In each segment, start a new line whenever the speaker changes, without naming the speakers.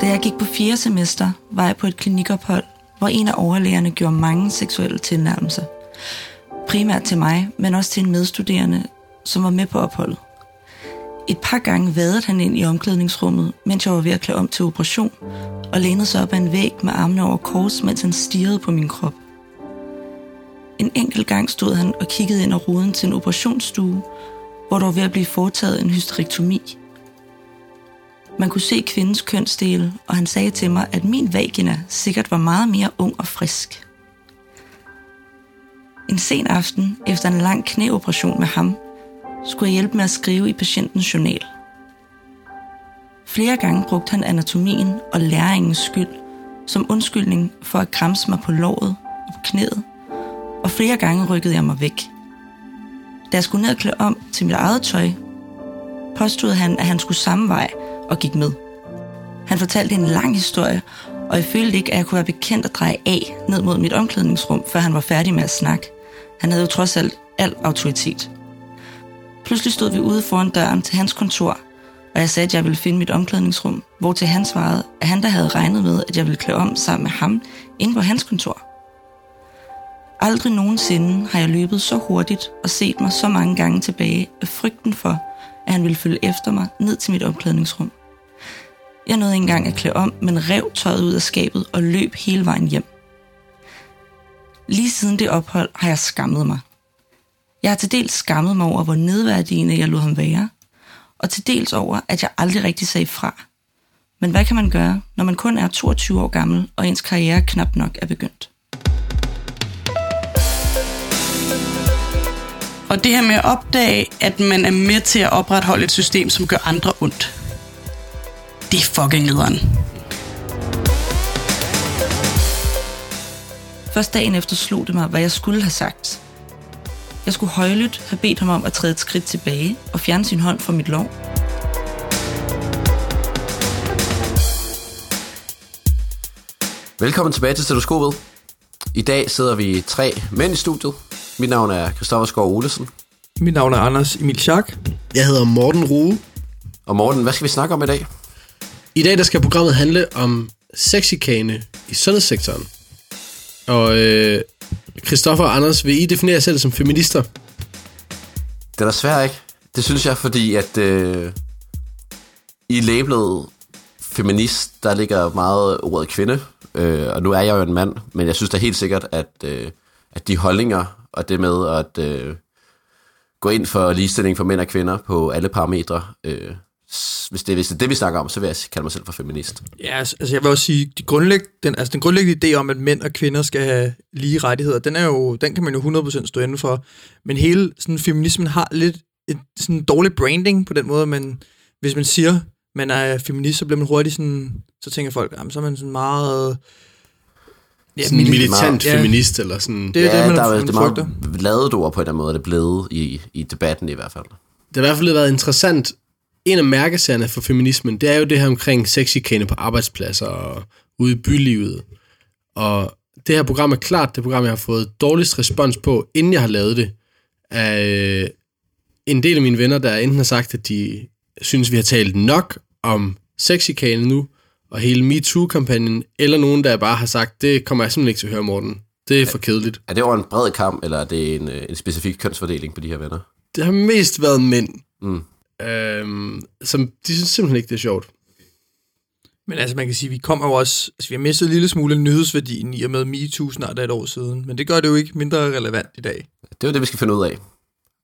Da jeg gik på fjerde semester, var jeg på et klinikophold, hvor en af overlægerne gjorde mange seksuelle tilnærmelser. Primært til mig, men også til en medstuderende, som var med på opholdet. Et par gange vadede han ind i omklædningsrummet, mens jeg var ved at klæde om til operation, og lænede sig op ad en væg med armene over kors, mens han stirrede på min krop. En enkelt gang stod han og kiggede ind ad ruden til en operationsstue, hvor der var ved at blive foretaget en hysterektomi. Man kunne se kvindens kønsdele, og han sagde til mig, at min vagina sikkert var meget mere ung og frisk. En sen aften, efter en lang knæoperation med ham, skulle jeg hjælpe med at skrive i patientens journal. Flere gange brugte han anatomien og læringens skyld som undskyldning for at kramse mig på låret og på knæet, og flere gange rykkede jeg mig væk. Da jeg skulle ned og klæde om til mit eget tøj, påstod han, at han skulle samme vej og gik med. Han fortalte en lang historie, og jeg følte ikke, at jeg kunne være bekendt at dreje af ned mod mit omklædningsrum, før han var færdig med at snakke. Han havde jo trods alt al autoritet. Pludselig stod vi ude foran døren til hans kontor, og jeg sagde, at jeg ville finde mit omklædningsrum, hvor til han svarede, at han der havde regnet med, at jeg ville klæde om sammen med ham inde på hans kontor. Aldrig nogensinde har jeg løbet så hurtigt og set mig så mange gange tilbage af frygten for, at han ville følge efter mig ned til mit omklædningsrum. Jeg nåede ikke engang at klæde om, men rev tøjet ud af skabet og løb hele vejen hjem. Lige siden det ophold har jeg skammet mig. Jeg har til dels skammet mig over, hvor nedværdigende jeg lod ham være, og til dels over, at jeg aldrig rigtig sagde fra. Men hvad kan man gøre, når man kun er 22 år gammel, og ens karriere knap nok er begyndt?
Og det her med at opdage, at man er med til at opretholde et system, som gør andre ondt. Det er fucking nederen.
Først dagen efter slog det mig, hvad jeg skulle have sagt. Jeg skulle højlydt have bedt ham om at træde et skridt tilbage og fjerne sin hånd fra mit lov.
Velkommen tilbage til Stetoskopet. I dag sidder vi tre mænd i studiet. Mit navn er Christoffer Skov Olesen.
Mit navn er Anders Emil Schack.
Jeg hedder Morten Rue.
Og Morten, hvad skal vi snakke om i dag?
I dag der skal programmet handle om sexikane i sundhedssektoren. Og øh, Christoffer og Anders, vil I definere jer selv som feminister?
Det er da svært, ikke? Det synes jeg, fordi at øh, i labelet feminist, der ligger meget ordet kvinde. Øh, og nu er jeg jo en mand, men jeg synes da helt sikkert, at, øh, at de holdninger og det med at øh, gå ind for ligestilling for mænd og kvinder på alle parametre, øh, hvis det, hvis det er det, vi snakker om, så vil jeg kalde mig selv for feminist.
Ja, altså altså, jeg vil også sige, de grundlæg, den, altså den grundlæggende idé om, at mænd og kvinder skal have lige rettigheder, den, er jo, den kan man jo 100% stå inden for. Men hele sådan, feminismen har lidt et sådan dårlig branding på den måde, men hvis man siger, man er feminist, så bliver man hurtigt sådan, så tænker folk, jamen, så er man sådan meget...
Ja, sådan
mili-
militant
Ja.
feminist, eller sådan.
Det er
ja,
det, man,
der er,
man
det er meget lavet ord på den måde, det er blevet i, i debatten i hvert fald.
Det har i hvert fald været interessant. En af mærkesagerne for feminismen, det er jo det her omkring sexikane på arbejdspladser og ude i bylivet. Og det her program er klart det program, jeg har fået dårligst respons på, inden jeg har lavet det. Af øh, en del af mine venner, der enten har sagt, at de synes, vi har talt nok om sexikane nu, og hele MeToo-kampagnen, eller nogen, der bare har sagt, det kommer jeg simpelthen ikke til at høre, Morten. Det er for kedeligt.
Er det over en bred kamp, eller er det en, øh, en specifik kønsfordeling på de her venner?
Det har mest været mænd,
Mm.
Øhm, som de synes simpelthen ikke, det er sjovt.
Men altså, man kan sige, vi kommer jo også... Altså, vi har mistet en lille smule nyhedsværdien i og med MeToo snart et år siden. Men det gør det jo ikke mindre relevant i dag.
Det er jo det, vi skal finde ud af.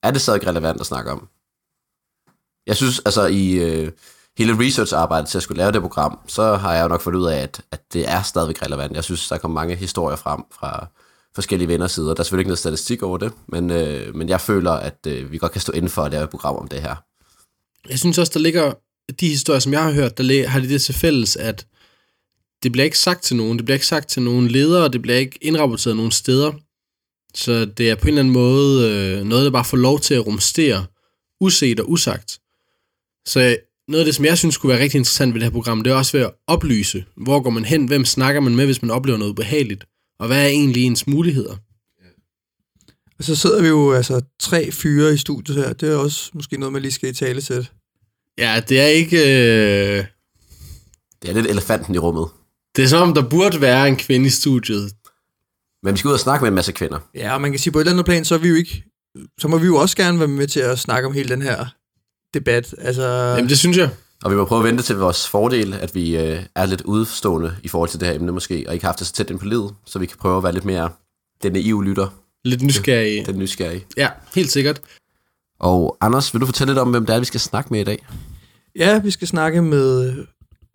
Er det stadig relevant at snakke om? Jeg synes, altså i øh, hele research-arbejdet til at skulle lave det program, så har jeg jo nok fundet ud af, at, at det er stadigvæk relevant. Jeg synes, der kommer mange historier frem fra forskellige venners sider. Der er selvfølgelig ikke noget statistik over det, men, øh, men jeg føler, at øh, vi godt kan stå inden for at lave et program om det her.
Jeg synes også, der ligger de historier, som jeg har hørt, der har de det til fælles, at det bliver ikke sagt til nogen. Det bliver ikke sagt til nogen ledere, det bliver ikke indrapporteret nogen steder. Så det er på en eller anden måde øh, noget, der bare får lov til at rumstere uset og usagt. Så noget af det, som jeg synes kunne være rigtig interessant ved det her program, det er også ved at oplyse, hvor går man hen, hvem snakker man med, hvis man oplever noget ubehageligt, og hvad er egentlig ens muligheder?
Og så sidder vi jo altså tre fyre i studiet her. Det er også måske noget, man lige skal i tale til.
Ja, det er ikke... Øh...
Det er lidt elefanten i rummet.
Det er som om, der burde være en kvinde i studiet.
Men vi skal ud og snakke med en masse kvinder.
Ja, og man kan sige, på et eller andet plan, så er vi jo ikke... Så må vi jo også gerne være med til at snakke om hele den her debat. Altså,
Jamen, det synes jeg.
Og vi må prøve at vente til vores fordel, at vi øh, er lidt udstående i forhold til det her emne måske, og ikke har haft det så tæt ind på livet, så vi kan prøve at være lidt mere den naive lytter,
Lidt nysgerrig.
den nysgerrige.
Ja, helt sikkert.
Og Anders, vil du fortælle lidt om, hvem det er, vi skal snakke med i dag?
Ja, vi skal snakke med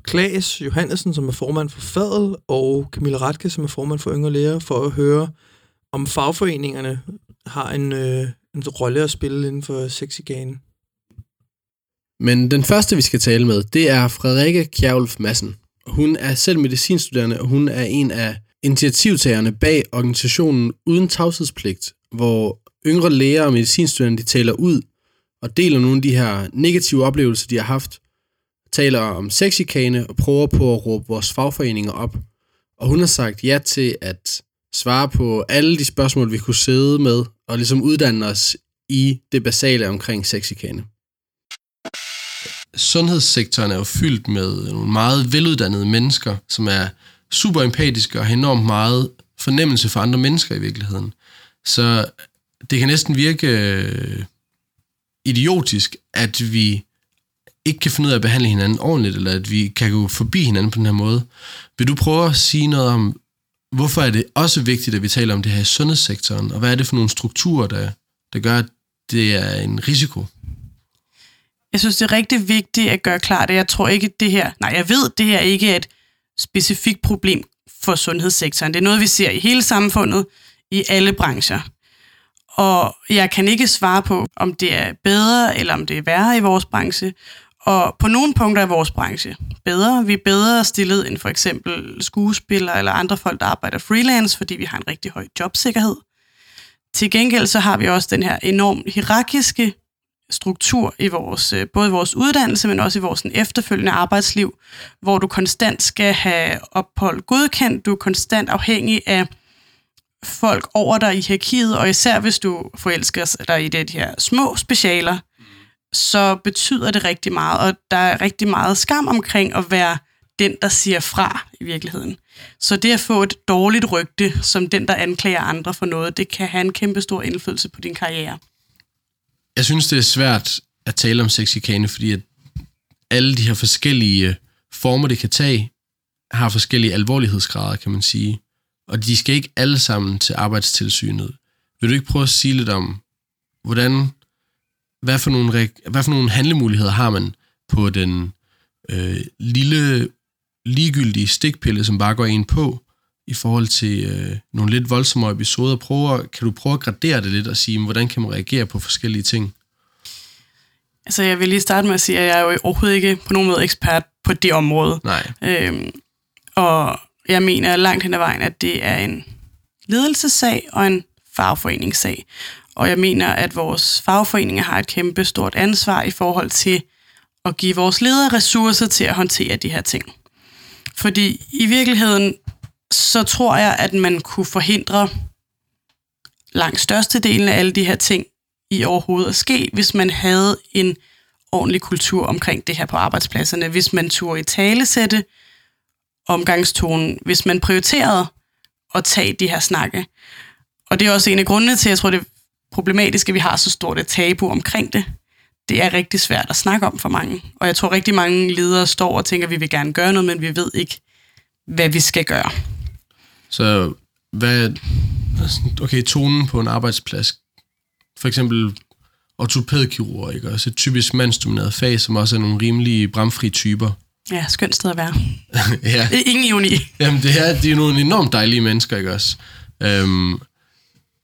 Klaas Johannesen, som er formand for Fadel, og Camilla Ratke, som er formand for Yngre Læger, for at høre, om fagforeningerne har en, øh, en rolle at spille inden for sexiganen.
Men den første, vi skal tale med, det er Frederikke Kjærulf Madsen. Hun er selv medicinstuderende, og hun er en af initiativtagerne bag organisationen Uden Tavshedspligt, hvor yngre læger og medicinstuderende de taler ud og deler nogle af de her negative oplevelser, de har haft, taler om sexikane og prøver på at råbe vores fagforeninger op. Og hun har sagt ja til at svare på alle de spørgsmål, vi kunne sidde med, og ligesom uddanne os i det basale omkring sexikane sundhedssektoren er jo fyldt med nogle meget veluddannede mennesker, som er super empatiske og har enormt meget fornemmelse for andre mennesker i virkeligheden. Så det kan næsten virke øh, idiotisk, at vi ikke kan finde ud af at behandle hinanden ordentligt, eller at vi kan gå forbi hinanden på den her måde. Vil du prøve at sige noget om, hvorfor er det også vigtigt, at vi taler om det her i sundhedssektoren, og hvad er det for nogle strukturer, der, der gør, at det er en risiko?
Jeg synes, det er rigtig vigtigt at gøre klart, at jeg tror ikke, det her... Nej, jeg ved, det her ikke er et specifikt problem for sundhedssektoren. Det er noget, vi ser i hele samfundet, i alle brancher. Og jeg kan ikke svare på, om det er bedre eller om det er værre i vores branche. Og på nogle punkter er vores branche bedre. Vi er bedre stillet end for eksempel skuespillere eller andre folk, der arbejder freelance, fordi vi har en rigtig høj jobsikkerhed. Til gengæld så har vi også den her enormt hierarkiske struktur i vores, øh, både i vores uddannelse, men også i vores efterfølgende arbejdsliv, hvor du konstant skal have ophold godkendt, du er konstant afhængig af folk over dig i hierarkiet, og især hvis du forelsker dig i det her små specialer, så betyder det rigtig meget, og der er rigtig meget skam omkring at være den, der siger fra i virkeligheden. Så det at få et dårligt rygte, som den, der anklager andre for noget, det kan have en kæmpe stor indflydelse på din karriere
jeg synes, det er svært at tale om sexikane, fordi at alle de her forskellige øh, former, det kan tage, har forskellige alvorlighedsgrader, kan man sige. Og de skal ikke alle sammen til arbejdstilsynet. Vil du ikke prøve at sige lidt om, hvordan, hvad for nogle, hvad for nogle handlemuligheder har man på den øh, lille, ligegyldige stikpille, som bare går ind på, i forhold til øh, nogle lidt voldsomme episoder. Prøver, kan du prøve at gradere det lidt og sige, hvordan kan man reagere på forskellige ting?
Altså, jeg vil lige starte med at sige, at jeg er jo overhovedet ikke på nogen måde ekspert på det område.
Nej.
Øhm, og jeg mener langt hen ad vejen, at det er en ledelsessag og en fagforeningssag. Og jeg mener, at vores fagforeninger har et kæmpe stort ansvar i forhold til at give vores ledere ressourcer til at håndtere de her ting. Fordi i virkeligheden, så tror jeg, at man kunne forhindre langt størstedelen af alle de her ting i overhovedet at ske, hvis man havde en ordentlig kultur omkring det her på arbejdspladserne, hvis man turde i talesætte omgangstonen, hvis man prioriterede at tage de her snakke. Og det er også en af grundene til, at jeg tror, det er problematisk, at vi har så stort et tabu omkring det. Det er rigtig svært at snakke om for mange. Og jeg tror, rigtig mange ledere står og tænker, at vi vil gerne gøre noget, men vi ved ikke, hvad vi skal gøre.
Så hvad, okay, tonen på en arbejdsplads, for eksempel ortopædkirurg, ikke? Også et typisk mandsdomineret fag, som også er nogle rimelige bramfri typer.
Ja, skønt sted at være.
ja.
Er ingen ironi.
Jamen, det her, de er nogle enormt dejlige mennesker, ikke også? Øhm,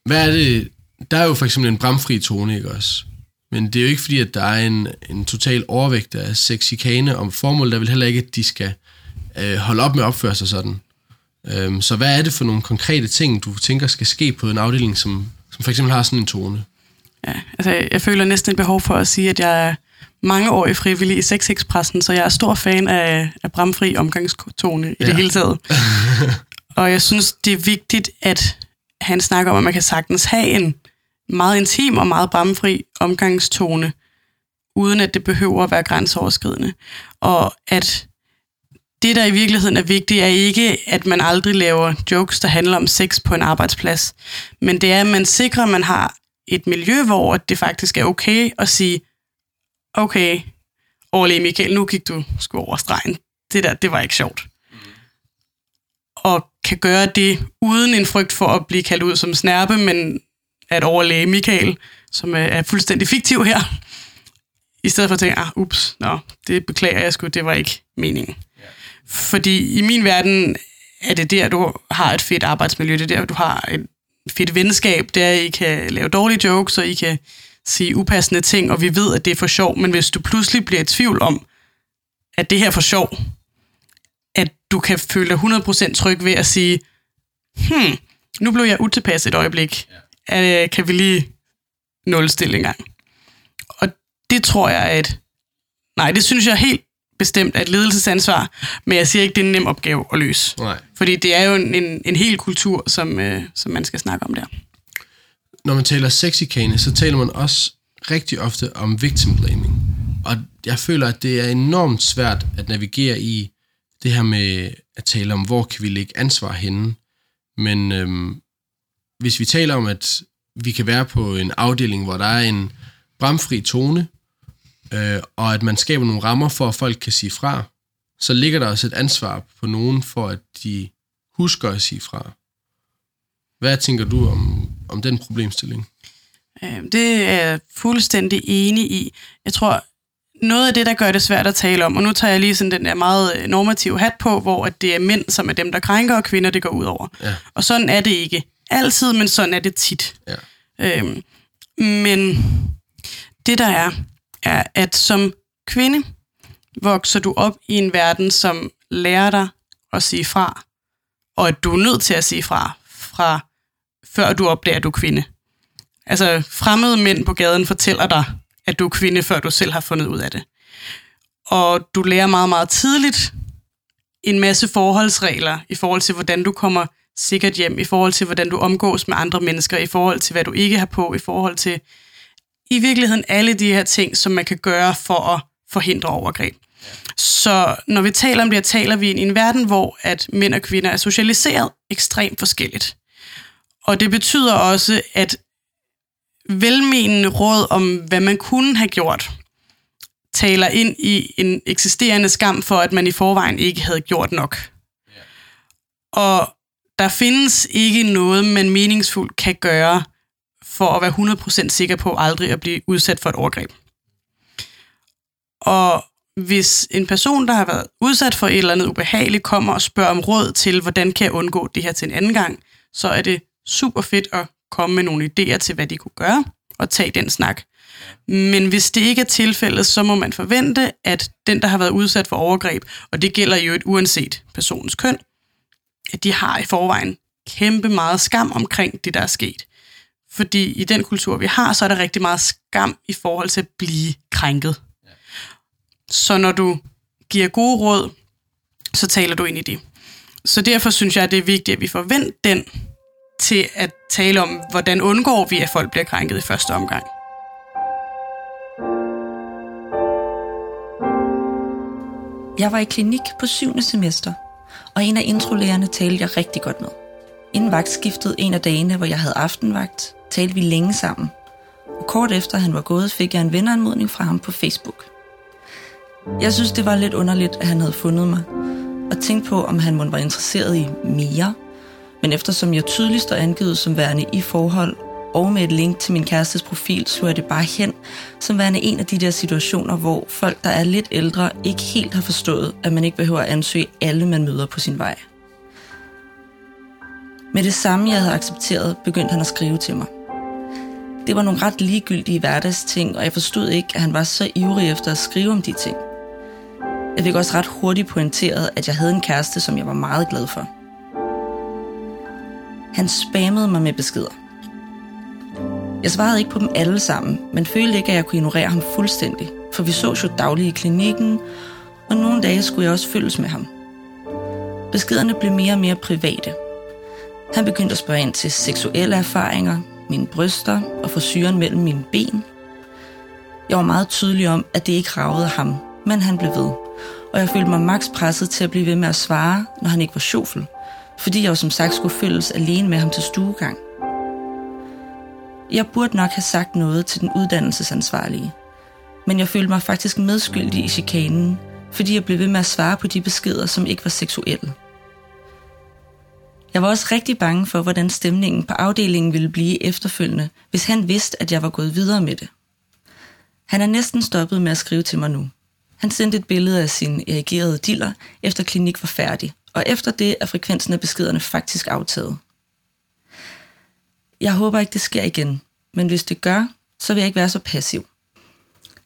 hvad er det? Der er jo for eksempel en bramfri tone, ikke også? Men det er jo ikke fordi, at der er en, en total overvægt af sexikane, om formålet der vil heller ikke, at de skal øh, holde op med at opføre sig sådan. Øhm, så hvad er det for nogle konkrete ting, du tænker skal ske på en afdeling, som, som for eksempel har sådan en tone?
Ja, altså jeg føler næsten et behov for at sige, at jeg er mange år i frivillig i Sexexpressen, så jeg er stor fan af, af bramfri omgangstone i ja. det hele taget. og jeg synes, det er vigtigt, at han snakker om, at man kan sagtens have en meget intim og meget bramfri omgangstone, uden at det behøver at være grænseoverskridende. Og at det, der i virkeligheden er vigtigt, er ikke, at man aldrig laver jokes, der handler om sex på en arbejdsplads. Men det er, at man sikrer, at man har et miljø, hvor det faktisk er okay at sige, okay, overlæge Michael, nu gik du sgu over stregen. Det der, det var ikke sjovt. Og kan gøre det uden en frygt for at blive kaldt ud som snærpe, men at overlæge Michael, som er fuldstændig fiktiv her, i stedet for at tænke, ah, ups, nå, det beklager jeg sgu, det var ikke meningen. Fordi i min verden er det der, du har et fedt arbejdsmiljø, det er der, du har et fedt venskab, der I kan lave dårlige jokes, og I kan sige upassende ting, og vi ved, at det er for sjov, men hvis du pludselig bliver i tvivl om, at det her er for sjov, at du kan føle dig 100% tryg ved at sige, hmm, nu blev jeg utilpas et øjeblik, ja. kan vi lige nulstille en gang. Og det tror jeg, at nej, det synes jeg helt bestemt er et ledelsesansvar, men jeg siger ikke, det er en nem opgave at løse.
Nej.
Fordi det er jo en, en, en hel kultur, som, øh, som man skal snakke om der.
Når man taler sexikane, så taler man også rigtig ofte om victim blaming. Og jeg føler, at det er enormt svært at navigere i det her med at tale om, hvor kan vi lægge ansvar henne. Men øhm, hvis vi taler om, at vi kan være på en afdeling, hvor der er en bramfri tone, øh, og at man skaber nogle rammer for, at folk kan sige fra, så ligger der også et ansvar på nogen for, at de husker at sige fra. Hvad tænker du om, om den problemstilling?
Øh, det er jeg fuldstændig enig i. Jeg tror, noget af det, der gør det svært at tale om, og nu tager jeg lige sådan den der meget øh, normative hat på, hvor at det er mænd, som er dem, der krænker, og kvinder, det går ud over.
Ja.
Og sådan er det ikke altid, men sådan er det tit.
Ja.
Øhm, men det der er, er, at som kvinde vokser du op i en verden, som lærer dig at sige fra, og at du er nødt til at sige fra, fra før du opdager, at du er kvinde. Altså, fremmede mænd på gaden fortæller dig, at du er kvinde, før du selv har fundet ud af det. Og du lærer meget, meget tidligt en masse forholdsregler i forhold til, hvordan du kommer sikkert hjem, i forhold til, hvordan du omgås med andre mennesker, i forhold til, hvad du ikke har på, i forhold til i virkeligheden alle de her ting, som man kan gøre for at forhindre overgreb. Så når vi taler om det, taler vi i en verden, hvor at mænd og kvinder er socialiseret ekstremt forskelligt. Og det betyder også, at velmenende råd om, hvad man kunne have gjort, taler ind i en eksisterende skam for, at man i forvejen ikke havde gjort nok. Og der findes ikke noget, man meningsfuldt kan gøre for at være 100% sikker på aldrig at blive udsat for et overgreb. Og hvis en person, der har været udsat for et eller andet ubehageligt, kommer og spørger om råd til, hvordan kan jeg undgå det her til en anden gang, så er det super fedt at komme med nogle idéer til, hvad de kunne gøre, og tage den snak. Men hvis det ikke er tilfældet, så må man forvente, at den, der har været udsat for overgreb, og det gælder jo et uanset personens køn, at de har i forvejen kæmpe meget skam omkring det, der er sket. Fordi i den kultur, vi har, så er der rigtig meget skam i forhold til at blive krænket. Så når du giver gode råd, så taler du ind i det. Så derfor synes jeg, det er vigtigt, at vi får vendt den til at tale om, hvordan undgår vi, at folk bliver krænket i første omgang.
Jeg var i klinik på syvende semester, og en af introlærerne talte jeg rigtig godt med. Inden vagtskiftet en af dagene, hvor jeg havde aftenvagt, talte vi længe sammen. Og kort efter han var gået, fik jeg en venneanmodning fra ham på Facebook. Jeg synes, det var lidt underligt, at han havde fundet mig, og tænkte på, om han måtte var interesseret i mere. Men eftersom jeg tydeligst er angivet som værende i forhold, og med et link til min kærestes profil, så jeg det bare hen, som værende en af de der situationer, hvor folk, der er lidt ældre, ikke helt har forstået, at man ikke behøver at ansøge alle, man møder på sin vej. Med det samme, jeg havde accepteret, begyndte han at skrive til mig. Det var nogle ret ligegyldige hverdagsting, og jeg forstod ikke, at han var så ivrig efter at skrive om de ting. Jeg fik også ret hurtigt pointeret, at jeg havde en kæreste, som jeg var meget glad for. Han spammede mig med beskeder. Jeg svarede ikke på dem alle sammen, men følte ikke, at jeg kunne ignorere ham fuldstændig, for vi så jo dagligt i klinikken, og nogle dage skulle jeg også følges med ham. Beskederne blev mere og mere private. Han begyndte at spørge ind til seksuelle erfaringer, mine bryster og forsyren mellem mine ben. Jeg var meget tydelig om, at det ikke ravede ham, men han blev ved. og jeg følte mig max presset til at blive ved med at svare, når han ikke var sjofel, fordi jeg jo som sagt skulle følges alene med ham til stuegang. Jeg burde nok have sagt noget til den uddannelsesansvarlige, men jeg følte mig faktisk medskyldig i chikanen, fordi jeg blev ved med at svare på de beskeder, som ikke var seksuelle. Jeg var også rigtig bange for, hvordan stemningen på afdelingen ville blive efterfølgende, hvis han vidste, at jeg var gået videre med det. Han er næsten stoppet med at skrive til mig nu. Han sendte et billede af sin erigerede diller, efter klinik var færdig, og efter det er frekvensen af beskederne faktisk aftaget. Jeg håber ikke, det sker igen, men hvis det gør, så vil jeg ikke være så passiv.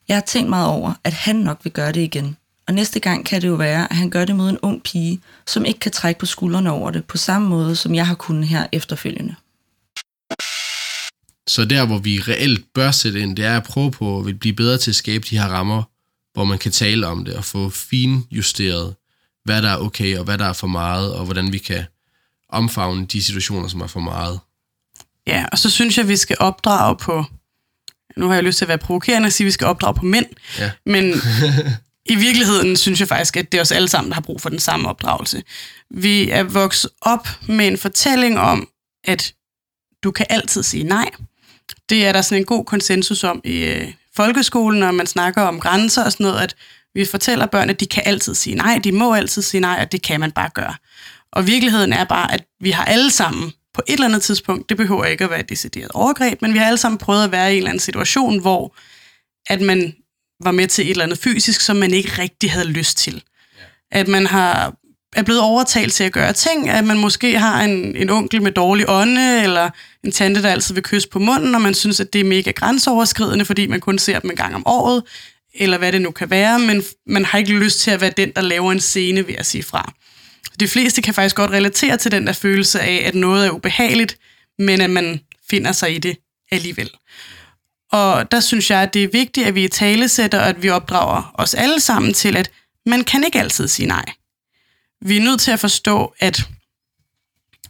Jeg har tænkt meget over, at han nok vil gøre det igen, og næste gang kan det jo være, at han gør det mod en ung pige, som ikke kan trække på skuldrene over det, på samme måde, som jeg har kunnet her efterfølgende.
Så der, hvor vi reelt bør sætte ind, det er at prøve på at blive bedre til at skabe de her rammer, hvor man kan tale om det og få finjusteret, hvad der er okay og hvad der er for meget, og hvordan vi kan omfavne de situationer, som er for meget.
Ja, og så synes jeg, at vi skal opdrage på... Nu har jeg lyst til at være provokerende og sige, at vi skal opdrage på mænd.
Ja.
Men i virkeligheden synes jeg faktisk, at det er os alle sammen, der har brug for den samme opdragelse. Vi er vokset op med en fortælling om, at du kan altid sige nej. Det er der sådan en god konsensus om i øh, folkeskolen, når man snakker om grænser og sådan noget, at vi fortæller børn, at de kan altid sige nej, de må altid sige nej, og det kan man bare gøre. Og virkeligheden er bare, at vi har alle sammen på et eller andet tidspunkt, det behøver ikke at være et decideret overgreb, men vi har alle sammen prøvet at være i en eller anden situation, hvor at man var med til et eller andet fysisk, som man ikke rigtig havde lyst til. At man har er blevet overtalt til at gøre ting, at man måske har en, en onkel med dårlig ånde, eller en tante, der altid vil kysse på munden, og man synes, at det er mega grænseoverskridende, fordi man kun ser dem en gang om året, eller hvad det nu kan være, men man har ikke lyst til at være den, der laver en scene ved at sige fra. De fleste kan faktisk godt relatere til den der følelse af, at noget er ubehageligt, men at man finder sig i det alligevel. Og der synes jeg, at det er vigtigt, at vi i talesætter, og at vi opdrager os alle sammen til, at man kan ikke altid sige nej. Vi er nødt til at forstå, at,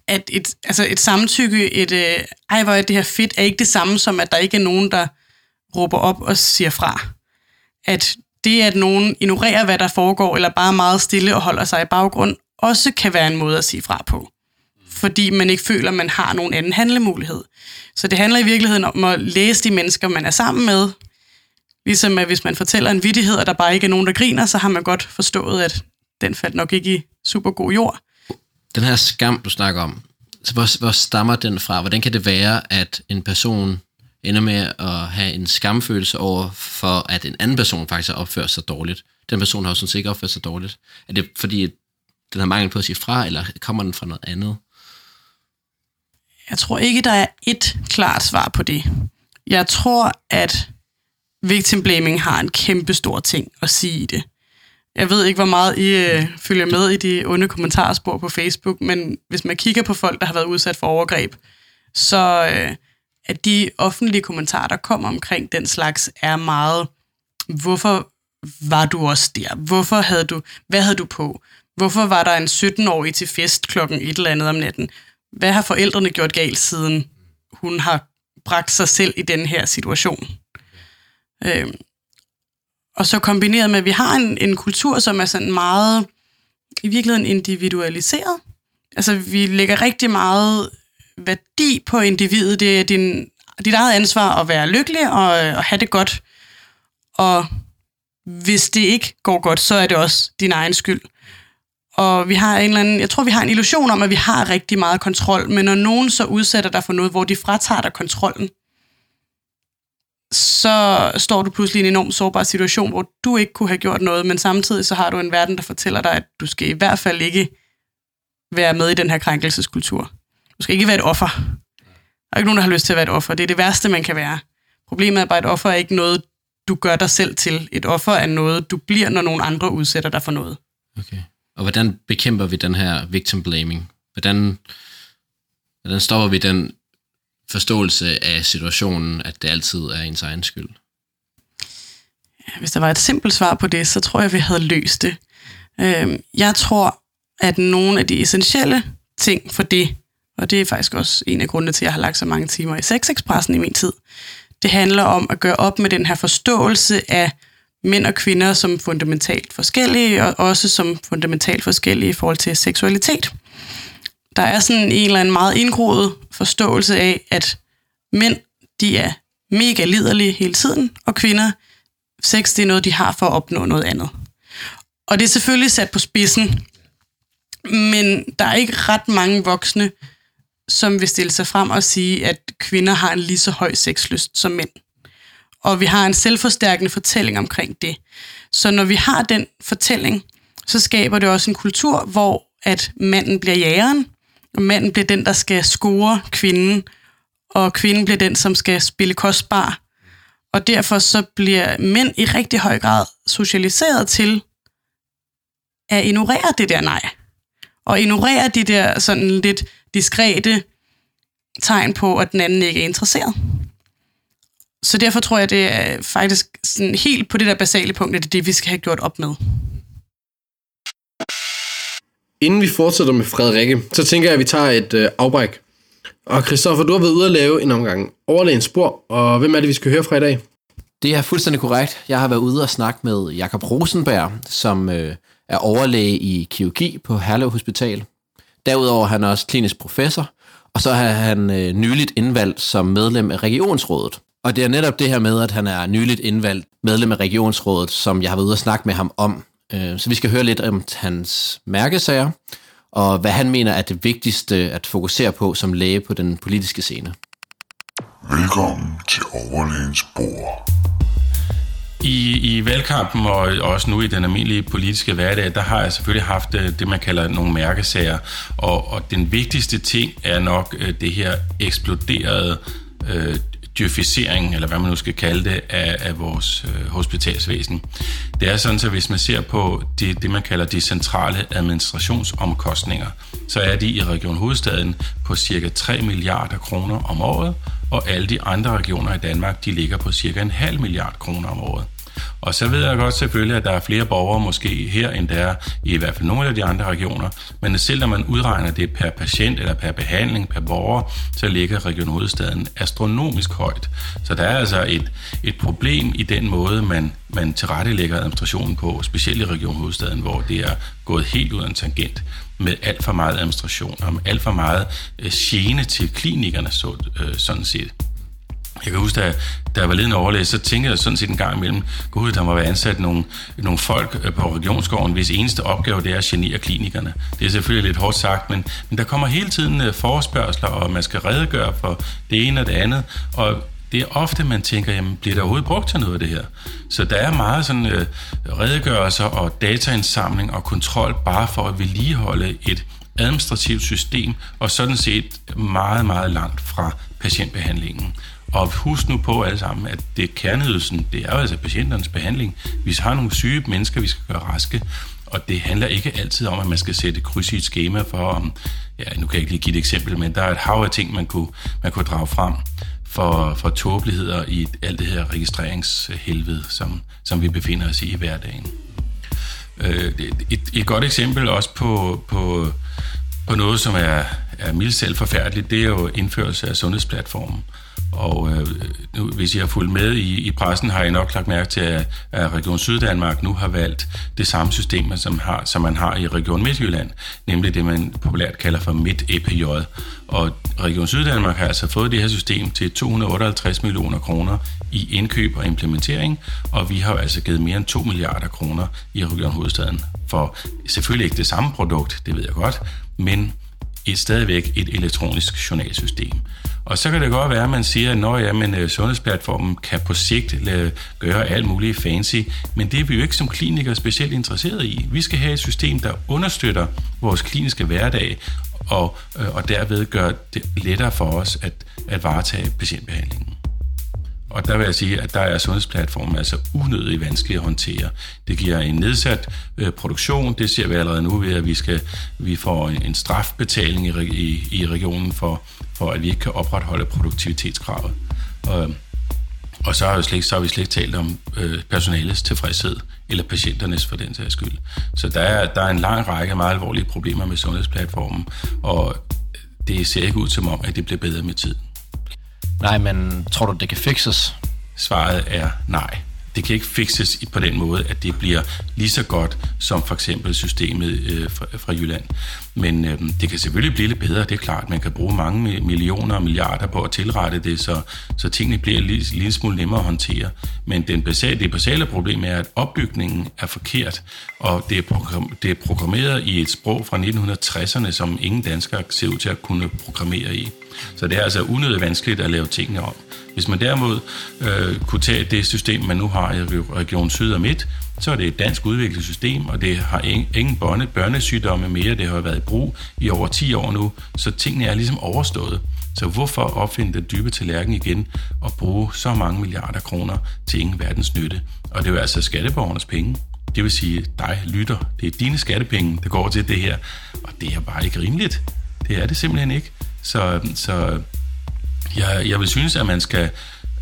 at et, altså et samtykke, et øh, ej, hvor er det her fedt, er ikke det samme som, at der ikke er nogen, der råber op og siger fra. At det, at nogen ignorerer, hvad der foregår, eller bare meget stille og holder sig i baggrund, også kan være en måde at sige fra på. Fordi man ikke føler, at man har nogen anden handlemulighed. Så det handler i virkeligheden om at læse de mennesker, man er sammen med. Ligesom at hvis man fortæller en vittighed, og der bare ikke er nogen, der griner, så har man godt forstået, at den faldt nok ikke i super god jord.
Den her skam, du snakker om, så hvor, hvor stammer den fra? Hvordan kan det være, at en person ender med at have en skamfølelse over, for at en anden person faktisk har opført sig dårligt? Den person har jo sådan set ikke opført sig dårligt. Er det fordi, den har mangel på at sige fra, eller kommer den fra noget andet?
Jeg tror ikke, der er et klart svar på det. Jeg tror, at victim blaming har en kæmpe stor ting at sige i det. Jeg ved ikke, hvor meget I øh, følger med i de onde kommentarspor på Facebook, men hvis man kigger på folk, der har været udsat for overgreb, så øh, at de offentlige kommentarer, der kommer omkring den slags, er meget, hvorfor var du også der? Hvorfor havde du, hvad havde du på? Hvorfor var der en 17-årig til fest klokken et eller andet om natten? Hvad har forældrene gjort galt, siden hun har bragt sig selv i den her situation? Øhm, og så kombineret med, at vi har en, en kultur, som er sådan meget i virkeligheden individualiseret. Altså, vi lægger rigtig meget værdi på individet. Det er din, dit eget ansvar at være lykkelig og, og have det godt. Og hvis det ikke går godt, så er det også din egen skyld. Og vi har en eller anden, jeg tror, vi har en illusion om, at vi har rigtig meget kontrol, men når nogen så udsætter dig for noget, hvor de fratager dig kontrollen, så står du pludselig i en enorm sårbar situation, hvor du ikke kunne have gjort noget, men samtidig så har du en verden, der fortæller dig, at du skal i hvert fald ikke være med i den her krænkelseskultur. Du skal ikke være et offer. Der er ikke nogen, der har lyst til at være et offer. Det er det værste, man kan være. Problemet er bare, at et offer er ikke noget, du gør dig selv til. Et offer er noget, du bliver, når nogen andre udsætter dig for noget.
Okay. Og hvordan bekæmper vi den her victim blaming? Hvordan, hvordan stopper vi den forståelse af situationen, at det altid er ens egen skyld?
Hvis der var et simpelt svar på det, så tror jeg, vi havde løst det. Øhm, jeg tror, at nogle af de essentielle ting for det, og det er faktisk også en af grundene til, at jeg har lagt så mange timer i Sexexpressen i min tid, det handler om at gøre op med den her forståelse af mænd og kvinder som fundamentalt forskellige, og også som fundamentalt forskellige i forhold til seksualitet. Der er sådan en eller anden meget indgroet forståelse af, at mænd, de er mega liderlige hele tiden, og kvinder, sex, det er noget, de har for at opnå noget andet. Og det er selvfølgelig sat på spidsen, men der er ikke ret mange voksne, som vil stille sig frem og sige, at kvinder har en lige så høj sexlyst som mænd. Og vi har en selvforstærkende fortælling omkring det. Så når vi har den fortælling, så skaber det også en kultur, hvor at manden bliver jægeren, og manden bliver den, der skal score kvinden, og kvinden bliver den, som skal spille kostbar. Og derfor så bliver mænd i rigtig høj grad socialiseret til at ignorere det der nej. Og ignorere de der sådan lidt diskrete tegn på, at den anden ikke er interesseret. Så derfor tror jeg, det er faktisk sådan helt på det der basale punkt, at det er det, vi skal have gjort op med.
Inden vi fortsætter med Frederikke, så tænker jeg, at vi tager et øh, afbræk. Og Christoffer, du har været ude at lave en omgang overlægens spor, og hvem er det, vi skal høre fra i dag?
Det er fuldstændig korrekt. Jeg har været ude og snakke med Jakob Rosenberg, som øh, er overlæge i kirurgi på Herlev Hospital. Derudover er han også klinisk professor, og så er han øh, nyligt indvalgt som medlem af regionsrådet. Og det er netop det her med, at han er nyligt indvalgt medlem af regionsrådet, som jeg har været ude og snakke med ham om. Øh, så vi skal høre lidt om hans mærkesager, og hvad han mener er det vigtigste at fokusere på som læge på den politiske scene.
Velkommen til Overlægens bord.
I, I valgkampen og også nu i den almindelige politiske hverdag, der har jeg selvfølgelig haft øh, det, man kalder nogle mærkesager. Og, og den vigtigste ting er nok øh, det her eksploderede øh, dyrficering, eller hvad man nu skal kalde det, af, af vores øh, hospitalsvæsen. Det er sådan, at hvis man ser på det, det, man kalder de centrale administrationsomkostninger, så er de i Region Hovedstaden på cirka 3 milliarder kroner om året, og alle de andre regioner i Danmark, de ligger på cirka en halv milliard kroner om året. Og så ved jeg godt selvfølgelig, at der er flere borgere måske her, end der er i hvert fald nogle af de andre regioner. Men selv når man udregner det per patient eller per behandling, per borger, så ligger Region Hovedstaden astronomisk højt. Så der er altså et, et problem i den måde, man, man tilrettelægger administrationen på, specielt i Region Hovedstaden, hvor det er gået helt ud af en tangent med alt for meget administration og med alt for meget øh, gene til klinikerne, så, øh, sådan set. Jeg kan huske, da, da jeg var ledende overlæge, så tænkte jeg sådan set en gang imellem, gud, der må være ansat nogle, nogle folk øh, på regionsgården, hvis eneste opgave det er at genere klinikerne. Det er selvfølgelig lidt hårdt sagt, men, men der kommer hele tiden øh, forespørgseler, og man skal redegøre for det ene og det andet, og det er ofte, man tænker, jamen, bliver der overhovedet brugt til noget af det her? Så der er meget sådan øh, redegørelser og dataindsamling og kontrol, bare for at vedligeholde et administrativt system, og sådan set meget, meget langt fra patientbehandlingen. Og husk nu på alle sammen, at det kerneydelsen, det er jo altså patienternes behandling. Vi har nogle syge mennesker, vi skal gøre raske, og det handler ikke altid om, at man skal sætte kryds i et schema for, om, ja, nu kan jeg ikke lige give et eksempel, men der er et hav af ting, man kunne, man kunne drage frem for, for tåbeligheder i alt det her registreringshelvede, som, som vi befinder os i i hverdagen. Øh, et, et godt eksempel også på, på, på noget, som er, er mildt forfærdeligt, det er jo indførelse af sundhedsplatformen. Og øh, nu, hvis I har fulgt med i, i pressen, har I nok lagt mærke til, at, at Region Syddanmark nu har valgt det samme system, som, har, som man har i Region Midtjylland, nemlig det, man populært kalder for Midt-EPJ. Og Region Syddanmark har altså fået det her system til 258 millioner kroner i indkøb og implementering, og vi har altså givet mere end 2 milliarder kroner i Region Hovedstaden for selvfølgelig ikke det samme produkt, det ved jeg godt, men et stadigvæk et elektronisk journalsystem. Og så kan det godt være, at man siger, at når, ja, men, øh, sundhedsplatformen kan på sigt lade, gøre alt muligt fancy, men det er vi jo ikke som klinikere specielt interesseret i. Vi skal have et system, der understøtter vores kliniske hverdag, og, øh, og derved gør det lettere for os at, at varetage patientbehandlingen. Og der vil jeg sige, at der er sundhedsplatformen altså unødigt vanskelig at håndtere. Det giver en nedsat øh, produktion. Det ser vi allerede nu ved, at vi, skal, vi får en strafbetaling i, i, i regionen for, for, at vi ikke kan opretholde produktivitetskravet. Og, og så har, vi slet, så har vi slet ikke talt om øh, personalets tilfredshed, eller patienternes for den sags skyld. Så der er, der er en lang række meget alvorlige problemer med sundhedsplatformen, og det ser ikke ud som om, at det bliver bedre med tiden.
Nej, men tror du, det kan fixes?
Svaret er nej. det kan ikke fixes på den måde, at det bliver lige så godt som for eksempel systemet øh, fra, fra Jylland. Men øh, det kan selvfølgelig blive lidt bedre, det er klart. Man kan bruge mange millioner og milliarder på at tilrette det, så, så tingene bliver en lille, lille smule nemmere at håndtere. Men den basale, det basale problem er, at opbygningen er forkert, og det er, program, det er programmeret i et sprog fra 1960'erne, som ingen danskere ser ud til at kunne programmere i. Så det er altså unødigt vanskeligt at lave tingene om. Hvis man derimod øh, kunne tage det system, man nu har i Region Syd og Midt, så er det et dansk udviklet system, og det har ingen børne, børnesygdomme mere. Det har været i brug i over 10 år nu, så tingene er ligesom overstået. Så hvorfor opfinde den dybe tallerken igen og bruge så mange milliarder kroner til ingen verdens nytte? Og det er jo altså skatteborgernes penge. Det vil sige dig, lytter. Det er dine skattepenge, der går til det her. Og det er bare ikke rimeligt. Det er det simpelthen ikke. Så, så jeg, jeg vil synes, at man skal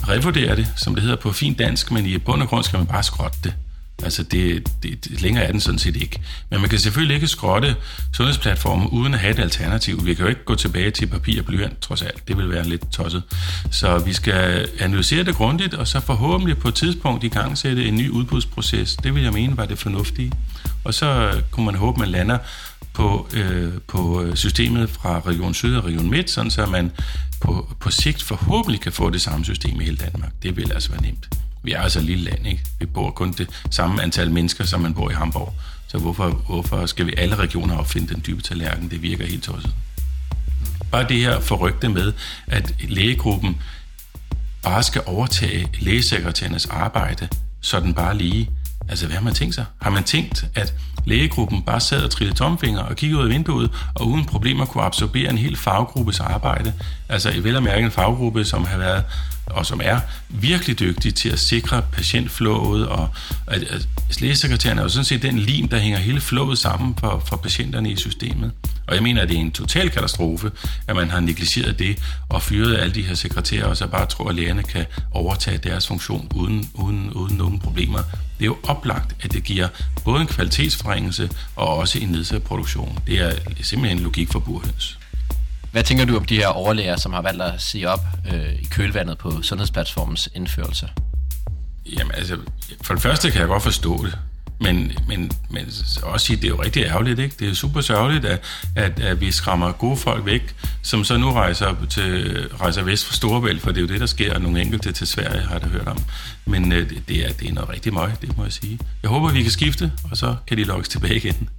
revurdere det, som det hedder på fint dansk, men i bund og grund skal man bare skrotte det. Altså, det, det, det, længere er den sådan set ikke. Men man kan selvfølgelig ikke skrotte sundhedsplatformen uden at have et alternativ. Vi kan jo ikke gå tilbage til papir og blyant, trods alt. Det vil være lidt tosset. Så vi skal analysere det grundigt, og så forhåbentlig på et tidspunkt i gang sætte en ny udbudsproces. Det vil jeg mene var det fornuftige. Og så kunne man håbe, man lander på, øh, på øh, systemet fra Region Syd og Region Midt, sådan så man på, på sigt forhåbentlig kan få det samme system i hele Danmark. Det vil altså være nemt. Vi er altså et lille land, ikke? Vi bor kun det samme antal mennesker, som man bor i Hamburg. Så hvorfor, hvorfor skal vi alle regioner opfinde den dybe tallerken? Det virker helt tosset. Bare det her forrygte med, at lægegruppen bare skal overtage lægesekretærernes arbejde, så den bare lige. Altså, hvad har man tænkt sig? Har man tænkt, at lægegruppen bare sad og trillede tomfinger og kiggede ud af vinduet, og uden problemer kunne absorbere en hel faggruppes arbejde? Altså, i vel og mærke en faggruppe, som har været og som er virkelig dygtige til at sikre patientflowet, og at, at lægesekretæren er jo sådan set den lim, der hænger hele flowet sammen for, for patienterne i systemet. Og jeg mener, at det er en total katastrofe, at man har negligeret det og fyret alle de her sekretærer, og så bare tror, at lægerne kan overtage deres funktion uden, uden, uden nogen problemer. Det er jo oplagt, at det giver både en kvalitetsforringelse og også en nedsat produktion. Det er simpelthen logik for burhøns.
Hvad tænker du om de her overlæger, som har valgt at sige op øh, i kølvandet på Sundhedsplatformens indførelse?
Jamen altså, for det første kan jeg godt forstå det. Men, men, men også sige, det er jo rigtig ærgerligt, ikke? Det er super sørgeligt, at, at, at vi skræmmer gode folk væk, som så nu rejser, til, rejser vest for Storebælt, for det er jo det, der sker, og nogle enkelte til Sverige har jeg hørt om. Men øh, det, er, det er noget rigtig møg, det må jeg sige. Jeg håber, vi kan skifte, og så kan de lokkes tilbage igen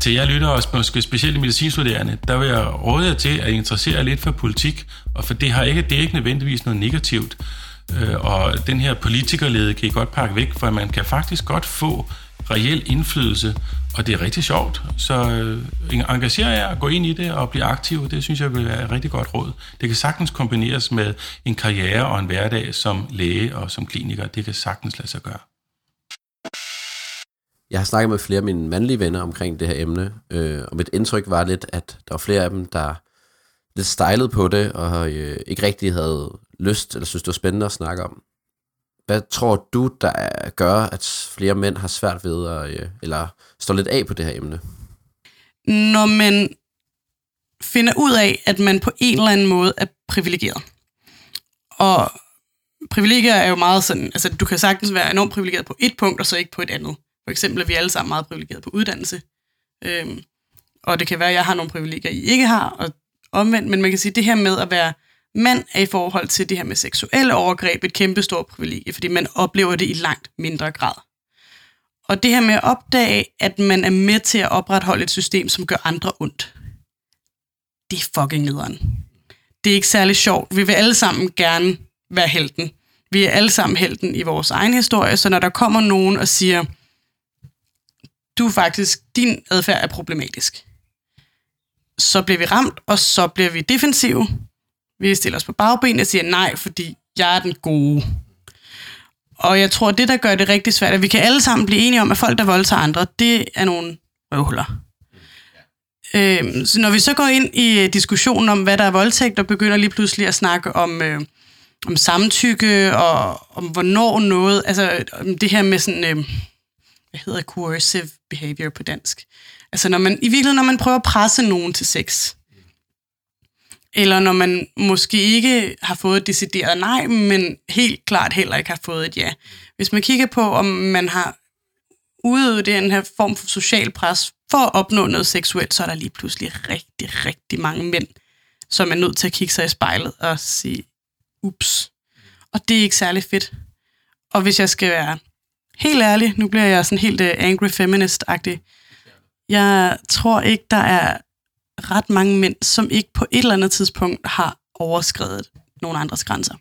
til jer lytter, og måske specielt medicinstuderende, der vil jeg råde jer til at interessere lidt for politik, og for det, har ikke, det er ikke nødvendigvis noget negativt. Øh, og den her politikerlede kan I godt pakke væk, for man kan faktisk godt få reel indflydelse, og det er rigtig sjovt. Så øh, engager jer og gå ind i det og blive aktiv. Det synes jeg vil være et rigtig godt råd. Det kan sagtens kombineres med en karriere og en hverdag som læge og som kliniker. Det kan sagtens lade sig gøre.
Jeg har snakket med flere af mine mandlige venner omkring det her emne, øh, og mit indtryk var lidt, at der var flere af dem, der lidt stejlede på det, og øh, ikke rigtig havde lyst, eller synes det var spændende at snakke om. Hvad tror du, der gør, at flere mænd har svært ved at, øh, eller står lidt af på det her emne?
Når man finder ud af, at man på en eller anden måde er privilegeret. Og privilegier er jo meget sådan, altså du kan sagtens være enormt privilegeret på et punkt, og så ikke på et andet. For eksempel er vi alle sammen meget privilegerede på uddannelse. Øhm, og det kan være, at jeg har nogle privilegier, I ikke har, og omvendt. Men man kan sige, at det her med at være mand er i forhold til det her med seksuelle overgreb et kæmpe stort privilegie, fordi man oplever det i langt mindre grad. Og det her med at opdage, at man er med til at opretholde et system, som gør andre ondt, det er fucking nederen. Det er ikke særlig sjovt. Vi vil alle sammen gerne være helten. Vi er alle sammen helten i vores egen historie, så når der kommer nogen og siger, du faktisk, din adfærd er problematisk. Så bliver vi ramt, og så bliver vi defensive. Vi stiller os på bagben og siger nej, fordi jeg er den gode. Og jeg tror, det, der gør det rigtig svært, at vi kan alle sammen blive enige om, at folk, der voldtager andre, det er nogle røvhuller. Øh, så når vi så går ind i øh, diskussionen om, hvad der er voldtægt, og begynder lige pludselig at snakke om, øh, om samtykke, og om hvornår noget, altså om det her med sådan... Øh, hvad hedder coercive behavior på dansk? Altså når man, i virkeligheden, når man prøver at presse nogen til sex, Eller når man måske ikke har fået et decideret nej, men helt klart heller ikke har fået et ja. Hvis man kigger på, om man har udøvet den her form for social pres for at opnå noget seksuelt, så er der lige pludselig rigtig, rigtig mange mænd, som er nødt til at kigge sig i spejlet og sige, ups. Og det er ikke særlig fedt. Og hvis jeg skal være helt ærlig, nu bliver jeg sådan helt uh, angry feminist-agtig, jeg tror ikke, der er ret mange mænd, som ikke på et eller andet tidspunkt har overskrevet nogle andres grænser.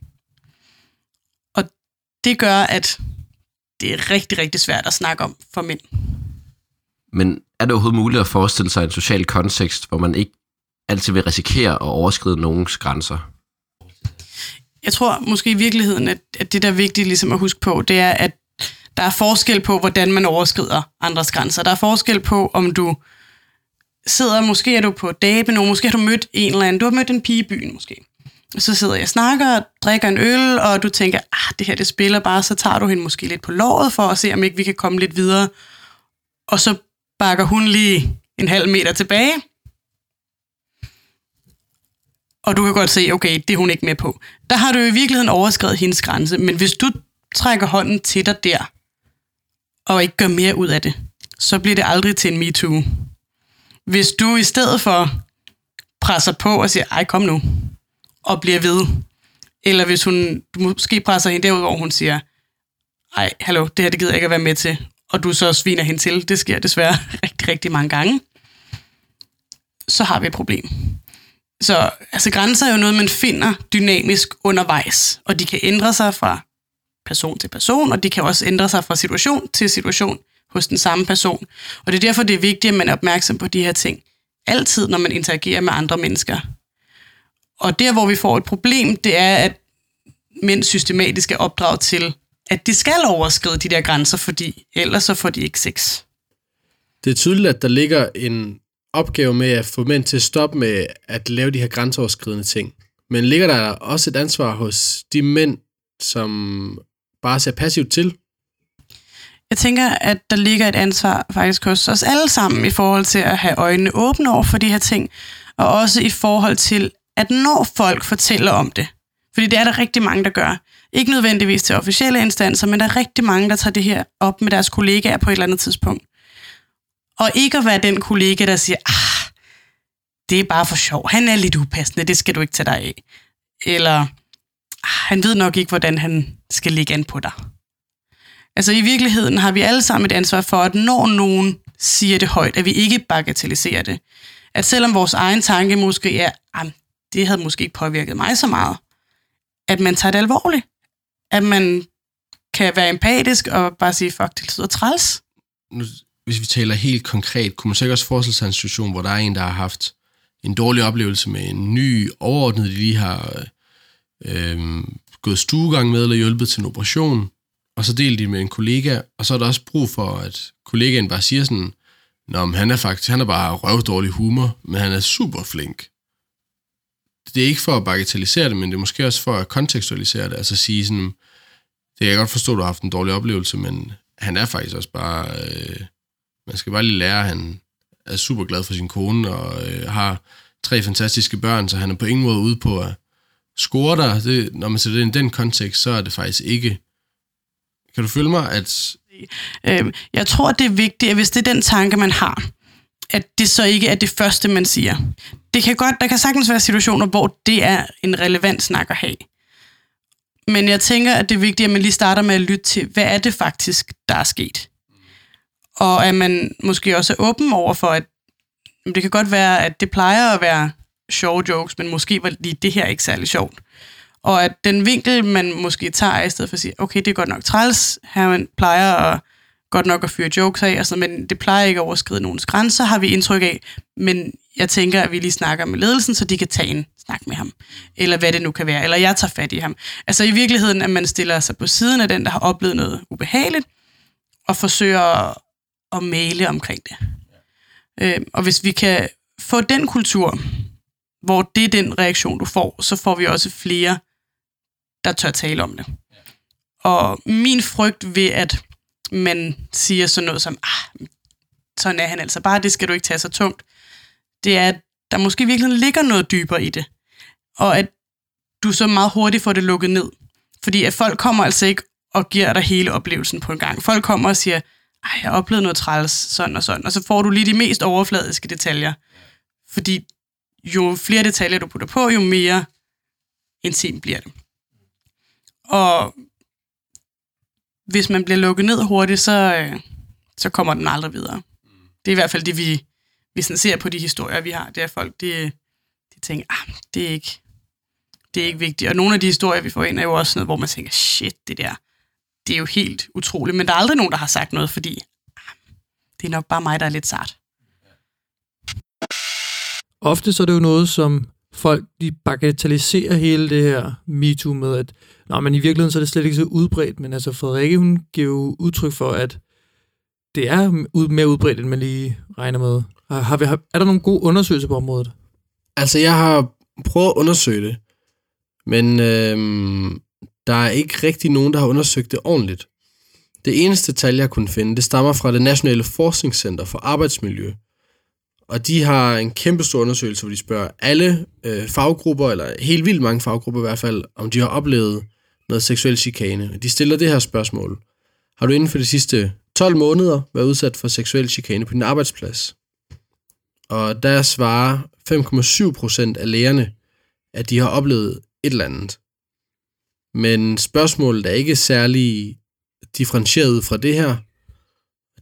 Og det gør, at det er rigtig, rigtig svært at snakke om for mænd.
Men er det overhovedet muligt at forestille sig en social kontekst, hvor man ikke altid vil risikere at overskride nogens grænser?
Jeg tror måske i virkeligheden, at, at det, der er vigtigt ligesom at huske på, det er, at der er forskel på, hvordan man overskrider andres grænser. Der er forskel på, om du sidder, måske er du på date med nogen, måske har du mødt en eller anden, du har mødt en pige i byen måske. Og så sidder jeg og snakker og drikker en øl, og du tænker, ah, det her det spiller bare, så tager du hende måske lidt på låret for at se, om ikke vi kan komme lidt videre. Og så bakker hun lige en halv meter tilbage. Og du kan godt se, okay, det er hun ikke med på. Der har du i virkeligheden overskrevet hendes grænse, men hvis du trækker hånden til dig der, og ikke gør mere ud af det, så bliver det aldrig til en MeToo. Hvis du i stedet for presser på og siger, ej kom nu, og bliver ved, eller hvis hun du måske presser hende derud, hvor hun siger, ej, hallo, det her det gider jeg ikke at være med til, og du så sviner hende til, det sker desværre rigtig, rigtig mange gange, så har vi et problem. Så altså, grænser er jo noget, man finder dynamisk undervejs, og de kan ændre sig fra person til person, og de kan også ændre sig fra situation til situation hos den samme person. Og det er derfor, det er vigtigt, at man er opmærksom på de her ting. Altid, når man interagerer med andre mennesker. Og der, hvor vi får et problem, det er, at mænd systematisk er opdraget til, at de skal overskride de der grænser, fordi ellers så får de ikke sex.
Det er tydeligt, at der ligger en opgave med at få mænd til at stoppe med at lave de her grænseoverskridende ting. Men ligger der også et ansvar hos de mænd, som bare ser passivt til?
Jeg tænker, at der ligger et ansvar faktisk hos os alle sammen i forhold til at have øjnene åbne over for de her ting, og også i forhold til, at når folk fortæller om det, fordi det er der rigtig mange, der gør, ikke nødvendigvis til officielle instanser, men der er rigtig mange, der tager det her op med deres kollegaer på et eller andet tidspunkt. Og ikke at være den kollega, der siger, ah, det er bare for sjov, han er lidt upassende, det skal du ikke tage dig af. Eller, han ved nok ikke, hvordan han skal ligge an på dig. Altså i virkeligheden har vi alle sammen et ansvar for, at når nogen siger det højt, at vi ikke bagatelliserer det. At selvom vores egen tanke måske er, at det havde måske ikke påvirket mig så meget, at man tager det alvorligt. At man kan være empatisk og bare sige, fuck, det lyder træls.
Nu, hvis vi taler helt konkret, kunne man sikkert også forestille sig en situation, hvor der er en, der har haft en dårlig oplevelse med en ny overordnet, de lige har øh, øh, gået stuegang med, eller hjulpet til en operation, og så delte de med en kollega, og så er der også brug for, at kollegaen bare siger sådan, Nå, men han er faktisk, han er bare røvdårlig humor, men han er super flink. Det er ikke for at bagatellisere det, men det er måske også for at kontekstualisere det, altså sige sådan, det kan jeg godt forstå, at du har haft en dårlig oplevelse, men han er faktisk også bare, øh, man skal bare lige lære, at han er super glad for sin kone, og øh, har tre fantastiske børn, så han er på ingen måde ude på at score. Det, når man sætter det i den kontekst, så er det faktisk ikke kan du følge mig, at...
Øh, jeg tror, det er vigtigt, at hvis det er den tanke, man har, at det så ikke er det første, man siger. Det kan godt, der kan sagtens være situationer, hvor det er en relevant snak at have. Men jeg tænker, at det er vigtigt, at man lige starter med at lytte til, hvad er det faktisk, der er sket? Og at man måske også er åben over for, at det kan godt være, at det plejer at være sjove jokes, men måske var lige det her ikke særlig sjovt. Og at den vinkel, man måske tager, i stedet for at sige, okay, det er godt nok træls, her man plejer at godt nok at fyre jokes af, altså, men det plejer ikke at overskride nogens grænser, har vi indtryk af. Men jeg tænker, at vi lige snakker med ledelsen, så de kan tage en snak med ham. Eller hvad det nu kan være. Eller jeg tager fat i ham. Altså i virkeligheden, at man stiller sig på siden af den, der har oplevet noget ubehageligt, og forsøger at, at male omkring det. Øh, og hvis vi kan få den kultur, hvor det er den reaktion, du får, så får vi også flere der tør tale om det. Og min frygt ved, at man siger sådan noget som, ah, sådan er han altså bare, det skal du ikke tage så tungt, det er, at der måske virkelig ligger noget dybere i det. og at du så meget hurtigt får det lukket ned. Fordi at folk kommer altså ikke og giver dig hele oplevelsen på en gang. Folk kommer og siger, ej, jeg har oplevet noget træls, sådan og sådan, og så får du lige de mest overfladiske detaljer. Fordi jo flere detaljer du putter på, jo mere intim bliver det. Og hvis man bliver lukket ned hurtigt, så, øh, så kommer den aldrig videre. Det er i hvert fald det, vi, vi sådan ser på de historier, vi har. Det er folk, de, de tænker, ah, det er ikke, det er ikke vigtigt. Og nogle af de historier, vi får ind, er jo også noget, hvor man tænker, shit, det der, det er jo helt utroligt. Men der er aldrig nogen, der har sagt noget, fordi ah, det er nok bare mig, der er lidt sart.
Ofte så er det jo noget, som folk de bagatelliserer hele det her MeToo med, at Nå, men i virkeligheden så er det slet ikke så udbredt, men altså Frederikke, hun giver jo udtryk for, at det er mere udbredt, end man lige regner med. Har, vi, har, er der nogle gode undersøgelser på området?
Altså, jeg har prøvet at undersøge det, men øh, der er ikke rigtig nogen, der har undersøgt det ordentligt. Det eneste tal, jeg kunne finde, det stammer fra det Nationale Forskningscenter for Arbejdsmiljø. Og de har en kæmpe stor undersøgelse, hvor de spørger alle øh, faggrupper, eller helt vildt mange faggrupper i hvert fald, om de har oplevet noget seksuel chikane. De stiller det her spørgsmål. Har du inden for de sidste 12 måneder været udsat for seksuel chikane på din arbejdsplads? Og der svarer 5,7 procent af lægerne, at de har oplevet et eller andet. Men spørgsmålet er ikke særlig differentieret fra det her.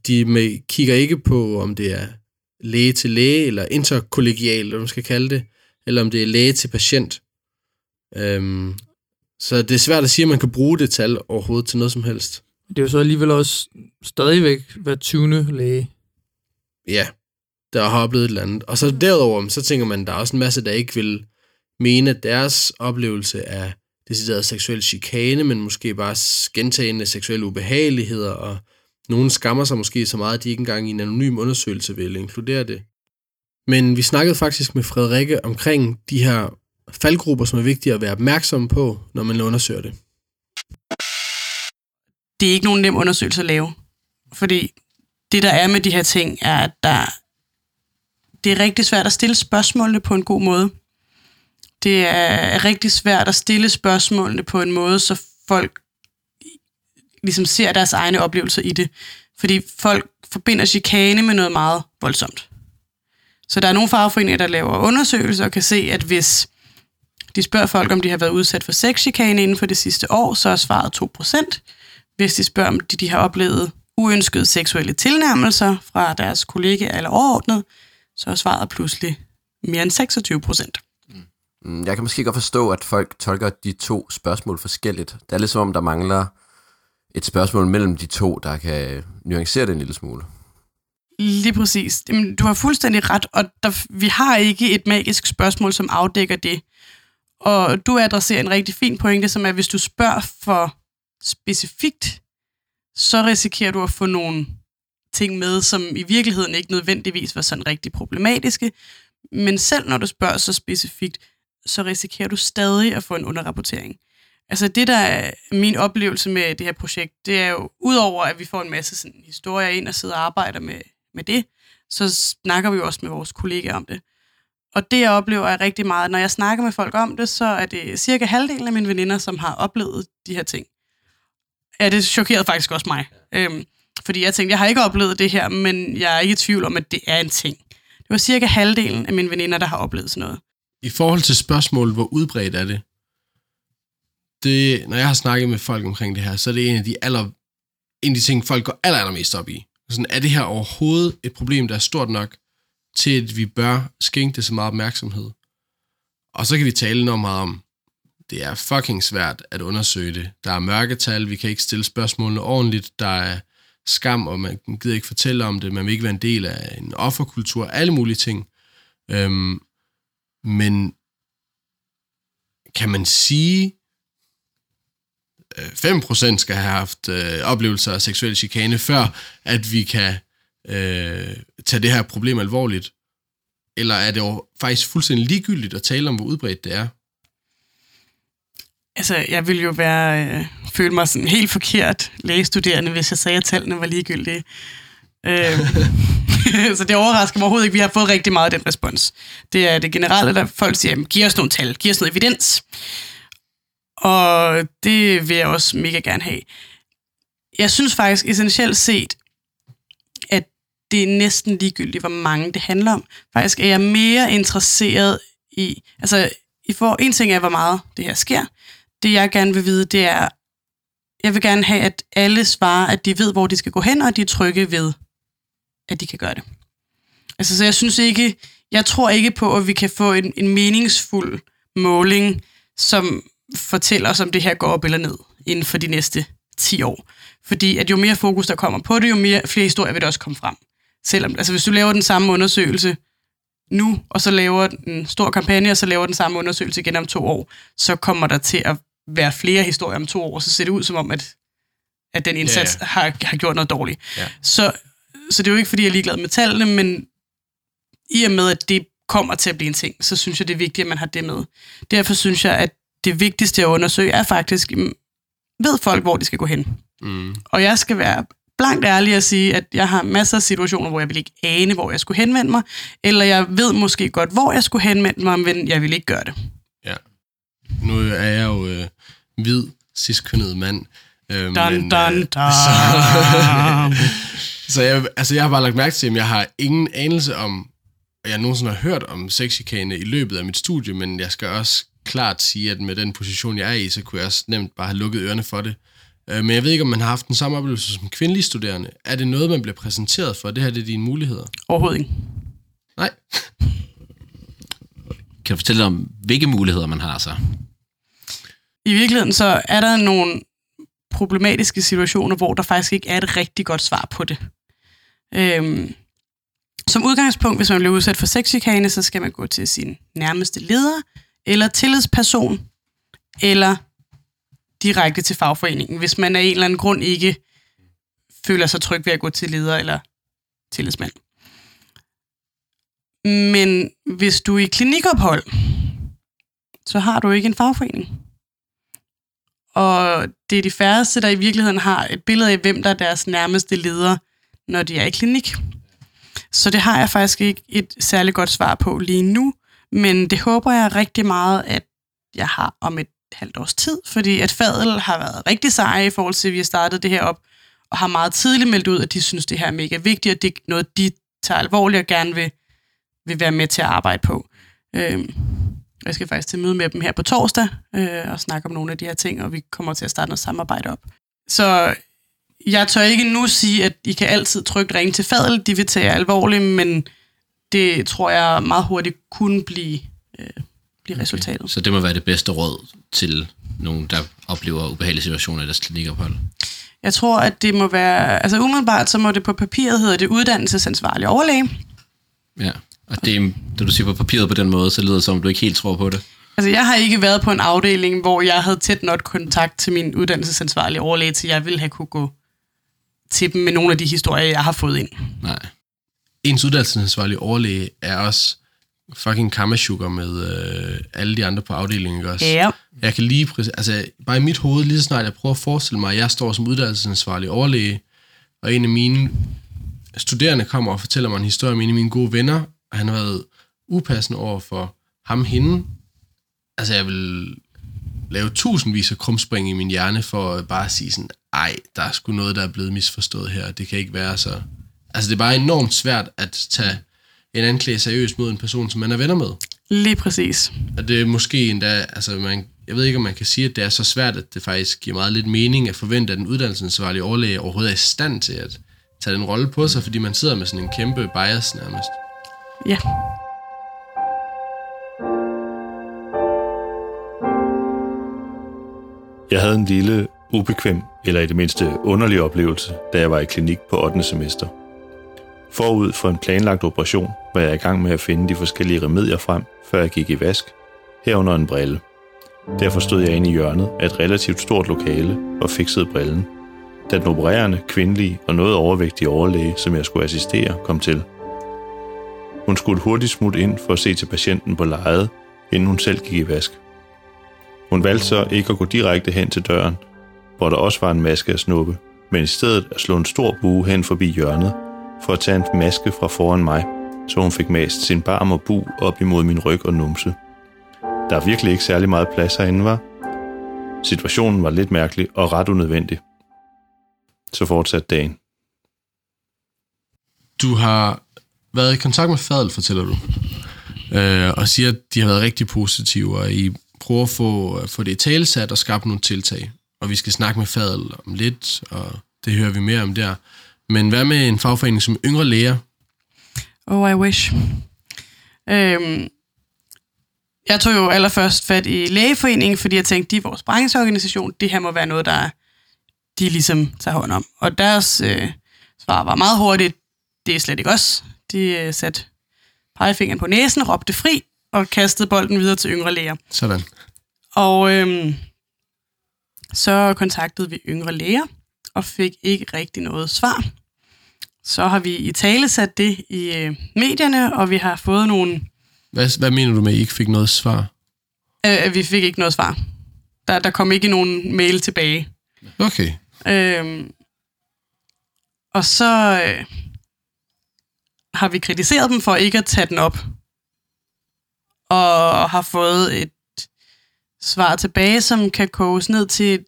De med, kigger ikke på, om det er læge til læge, eller interkollegial, eller hvad man skal kalde det, eller om det er læge til patient. Øhm, så det er svært at sige, at man kan bruge det tal overhovedet til noget som helst.
Det er jo så alligevel også stadigvæk hver 20. læge.
Ja, der har oplevet et eller andet. Og så derudover, så tænker man, der er også en masse, der ikke vil mene, at deres oplevelse er decideret seksuel chikane, men måske bare gentagende seksuelle ubehageligheder, og nogen skammer sig måske så meget, at de ikke engang i en anonym undersøgelse vil inkludere det. Men vi snakkede faktisk med Frederikke omkring de her faldgrupper, som er vigtige at være opmærksom på, når man undersøger det.
det er ikke nogen nem undersøgelse at lave. Fordi det, der er med de her ting, er, at der, det er rigtig svært at stille spørgsmålene på en god måde. Det er rigtig svært at stille spørgsmålene på en måde, så folk ligesom ser deres egne oplevelser i det. Fordi folk forbinder chikane med noget meget voldsomt. Så der er nogle fagforeninger, der laver undersøgelser og kan se, at hvis de spørger folk, om de har været udsat for sexchikane inden for det sidste år, så er svaret 2%. Hvis de spørger, om de, de har oplevet uønskede seksuelle tilnærmelser fra deres kollegaer eller overordnet, så er svaret pludselig mere end 26 procent.
Mm. Mm, jeg kan måske godt forstå, at folk tolker de to spørgsmål forskelligt. Det er lidt som om, der mangler et spørgsmål mellem de to, der kan nuancere det en lille smule.
Lige præcis. Jamen, du har fuldstændig ret, og der, vi har ikke et magisk spørgsmål, som afdækker det. Og du adresserer en rigtig fin pointe, som er, at hvis du spørger for specifikt, så risikerer du at få nogle ting med, som i virkeligheden ikke nødvendigvis var sådan rigtig problematiske. Men selv når du spørger så specifikt, så risikerer du stadig at få en underrapportering. Altså det, der er min oplevelse med det her projekt, det er jo, udover at vi får en masse sådan, historier ind og sidder og arbejder med, med det, så snakker vi jo også med vores kollegaer om det. Og det, jeg oplever, er rigtig meget, når jeg snakker med folk om det, så er det cirka halvdelen af mine veninder, som har oplevet de her ting. Ja, det chokerede faktisk også mig. Øhm, fordi jeg tænkte, jeg har ikke oplevet det her, men jeg er ikke i tvivl om, at det er en ting. Det var cirka halvdelen af mine veninder, der har oplevet sådan noget.
I forhold til spørgsmålet, hvor udbredt er det? Det, når jeg har snakket med folk omkring det her, så er det en af de, aller, en af de ting, folk går aller, allermest op i. Sådan, er det her overhovedet et problem, der er stort nok, til at vi bør skænke det så meget opmærksomhed? Og så kan vi tale enormt meget om, det er fucking svært at undersøge det. Der er mørketal, vi kan ikke stille spørgsmålene ordentligt, der er skam, og man gider ikke fortælle om det, man vil ikke være en del af en offerkultur, alle mulige ting. Øhm, men kan man sige, 5% skal have haft øh, oplevelser af seksuel chikane, før at vi kan øh, tage det her problem alvorligt? Eller er det jo faktisk fuldstændig ligegyldigt at tale om, hvor udbredt det er?
Altså, jeg ville jo være, øh, føle mig sådan helt forkert lægestuderende, hvis jeg sagde, at tallene var ligegyldige. Øh, så det overrasker mig overhovedet ikke. Vi har fået rigtig meget af den respons. Det er det generelle, der folk siger, jamen, giv os nogle tal, giv os noget evidens. Og det vil jeg også mega gerne have. Jeg synes faktisk essentielt set, at det er næsten ligegyldigt, hvor mange det handler om. Faktisk er jeg mere interesseret i, altså i for, en ting er, hvor meget det her sker. Det jeg gerne vil vide, det er, jeg vil gerne have, at alle svarer, at de ved, hvor de skal gå hen, og de er trygge ved, at de kan gøre det. Altså, så jeg synes ikke, jeg tror ikke på, at vi kan få en, en meningsfuld måling, som fortæller os, om det her går op eller ned inden for de næste 10 år. Fordi at jo mere fokus der kommer på det, jo mere, flere historier vil det også komme frem. Selvom, altså hvis du laver den samme undersøgelse nu, og så laver en stor kampagne, og så laver den samme undersøgelse igen om to år, så kommer der til at være flere historier om to år, så ser det ud som om, at, at den indsats
ja,
ja. Har, har gjort noget dårligt.
Ja.
Så, så det er jo ikke, fordi jeg er ligeglad med tallene, men i og med, at det kommer til at blive en ting, så synes jeg, det er vigtigt, at man har det med. Derfor synes jeg, at det vigtigste at undersøge er faktisk, mm, ved folk, hvor de skal gå hen?
Mm.
Og jeg skal være blankt ærlig at sige, at jeg har masser af situationer, hvor jeg vil ikke ane, hvor jeg skulle henvende mig, eller jeg ved måske godt, hvor jeg skulle henvende mig, men jeg vil ikke gøre det.
Ja. Nu er jeg jo øh, hvid, ciskønnet mand. Øh,
Dun,
men,
dun,
øh,
dun.
Så, så jeg, altså, jeg har bare lagt mærke til, at jeg har ingen anelse om, at jeg nogensinde har hørt om sexchikane i løbet af mit studie, men jeg skal også klart sige, at med den position, jeg er i, så kunne jeg også nemt bare have lukket ørerne for det. Øh, Men jeg ved ikke, om man har haft den samme oplevelse som kvindelig studerende. Er det noget, man bliver præsenteret for? Det her det er dine muligheder.
Overhovedet ikke.
Nej.
Kan du fortælle om, hvilke muligheder man har så?
I virkeligheden så er der nogle problematiske situationer, hvor der faktisk ikke er et rigtig godt svar på det. Øhm, som udgangspunkt, hvis man bliver udsat for sexchikane, så skal man gå til sin nærmeste leder, eller tillidsperson, eller direkte til fagforeningen, hvis man af en eller anden grund ikke føler sig tryg ved at gå til leder eller tillidsmand. Men hvis du er i klinikophold, så har du ikke en fagforening. Og det er de færreste, der i virkeligheden har et billede af, hvem der er deres nærmeste leder, når de er i klinik. Så det har jeg faktisk ikke et særligt godt svar på lige nu, men det håber jeg rigtig meget, at jeg har om et halvt års tid, fordi at Fadel har været rigtig seje i forhold til, at vi har startet det her op, og har meget tidligt meldt ud, at de synes, det her er mega vigtigt, og det er noget, de tager alvorligt og gerne vil, vil være med til at arbejde på. Øhm, jeg skal faktisk til møde med dem her på torsdag øh, og snakke om nogle af de her ting, og vi kommer til at starte noget samarbejde op. Så jeg tør ikke nu sige, at I kan altid trygt ringe til Fadel. De vil tage jer alvorligt, men det tror jeg meget hurtigt kunne blive, øh, blive resultatet.
Så det må være det bedste råd til nogen, der oplever ubehagelige situationer i deres klinikophold.
Jeg tror, at det må være... Altså umiddelbart, så må det på papiret hedder det uddannelsesansvarlig overlæge.
Ja. Og det, da du siger på papiret på den måde, så lyder det som, om du ikke helt tror på det.
Altså, jeg har ikke været på en afdeling, hvor jeg havde tæt nok kontakt til min uddannelsesansvarlige overlæge, til jeg ville have kunne gå til dem med nogle af de historier, jeg har fået ind.
Nej.
Ens uddannelsesansvarlige overlæge er også fucking kammersugar med øh, alle de andre på afdelingen, ikke også?
Ja.
Jeg kan lige, præcis, altså bare i mit hoved, lige så snart jeg prøver at forestille mig, at jeg står som uddannelsesansvarlig overlæge, og en af mine studerende kommer og fortæller mig en historie om en af mine gode venner, og han har været upassende over for ham hende. Altså jeg vil lave tusindvis af krumspring i min hjerne for at bare sige sådan, ej, der er sgu noget, der er blevet misforstået her, det kan ikke være så... Altså det er bare enormt svært at tage en anklage seriøst mod en person, som man er venner med.
Lige præcis.
Og det er måske endda, altså man, jeg ved ikke, om man kan sige, at det er så svært, at det faktisk giver meget lidt mening at forvente, at den uddannelsesansvarlige overlæge overhovedet er i stand til at tage den rolle på sig, fordi man sidder med sådan en kæmpe bias nærmest.
Ja.
Jeg havde en lille, ubekvem, eller i det mindste underlig oplevelse, da jeg var i klinik på 8. semester. Forud for en planlagt operation var jeg i gang med at finde de forskellige remedier frem, før jeg gik i vask, herunder en brille. Derfor stod jeg inde i hjørnet af et relativt stort lokale og fiksede brillen, da den opererende, kvindelige og noget overvægtige overlæge, som jeg skulle assistere, kom til. Hun skulle hurtigt smutte ind for at se til patienten på lejet, inden hun selv gik i vask. Hun valgte så ikke at gå direkte hen til døren, hvor der også var en maske at snuppe, men i stedet at slå en stor bue hen forbi hjørnet, for at tage en maske fra foran mig, så hun fik mast sin barm og bu op imod min ryg og numse. Der er virkelig ikke særlig meget plads herinde, var. Situationen var lidt mærkelig og ret unødvendig. Så fortsatte dagen.
Du har været i kontakt med Fadel, fortæller du, øh, og siger, at de har været rigtig positive, og I prøver at få, få det i talesat og skabe nogle tiltag. Og vi skal snakke med Fadel om lidt, og det hører vi mere om der. Men hvad med en fagforening som Yngre Læger?
Oh, I wish. Øhm, jeg tog jo allerførst fat i lægeforeningen, fordi jeg tænkte, de er vores brancheorganisation. Det her må være noget, der de ligesom tager hånd om. Og deres øh, svar var meget hurtigt, det er slet ikke os. De øh, satte pegefingeren på næsen, råbte fri og kastede bolden videre til yngre læger.
Sådan.
Og øhm, så kontaktede vi yngre læger og fik ikke rigtig noget svar. Så har vi i tale sat det i øh, medierne, og vi har fået nogle...
Hvad, hvad mener du med, at I ikke fik noget svar?
Øh, vi fik ikke noget svar. Der, der kom ikke nogen mail tilbage.
Okay.
Øhm, og så øh, har vi kritiseret dem for ikke at tage den op. Og har fået et svar tilbage, som kan koges ned til,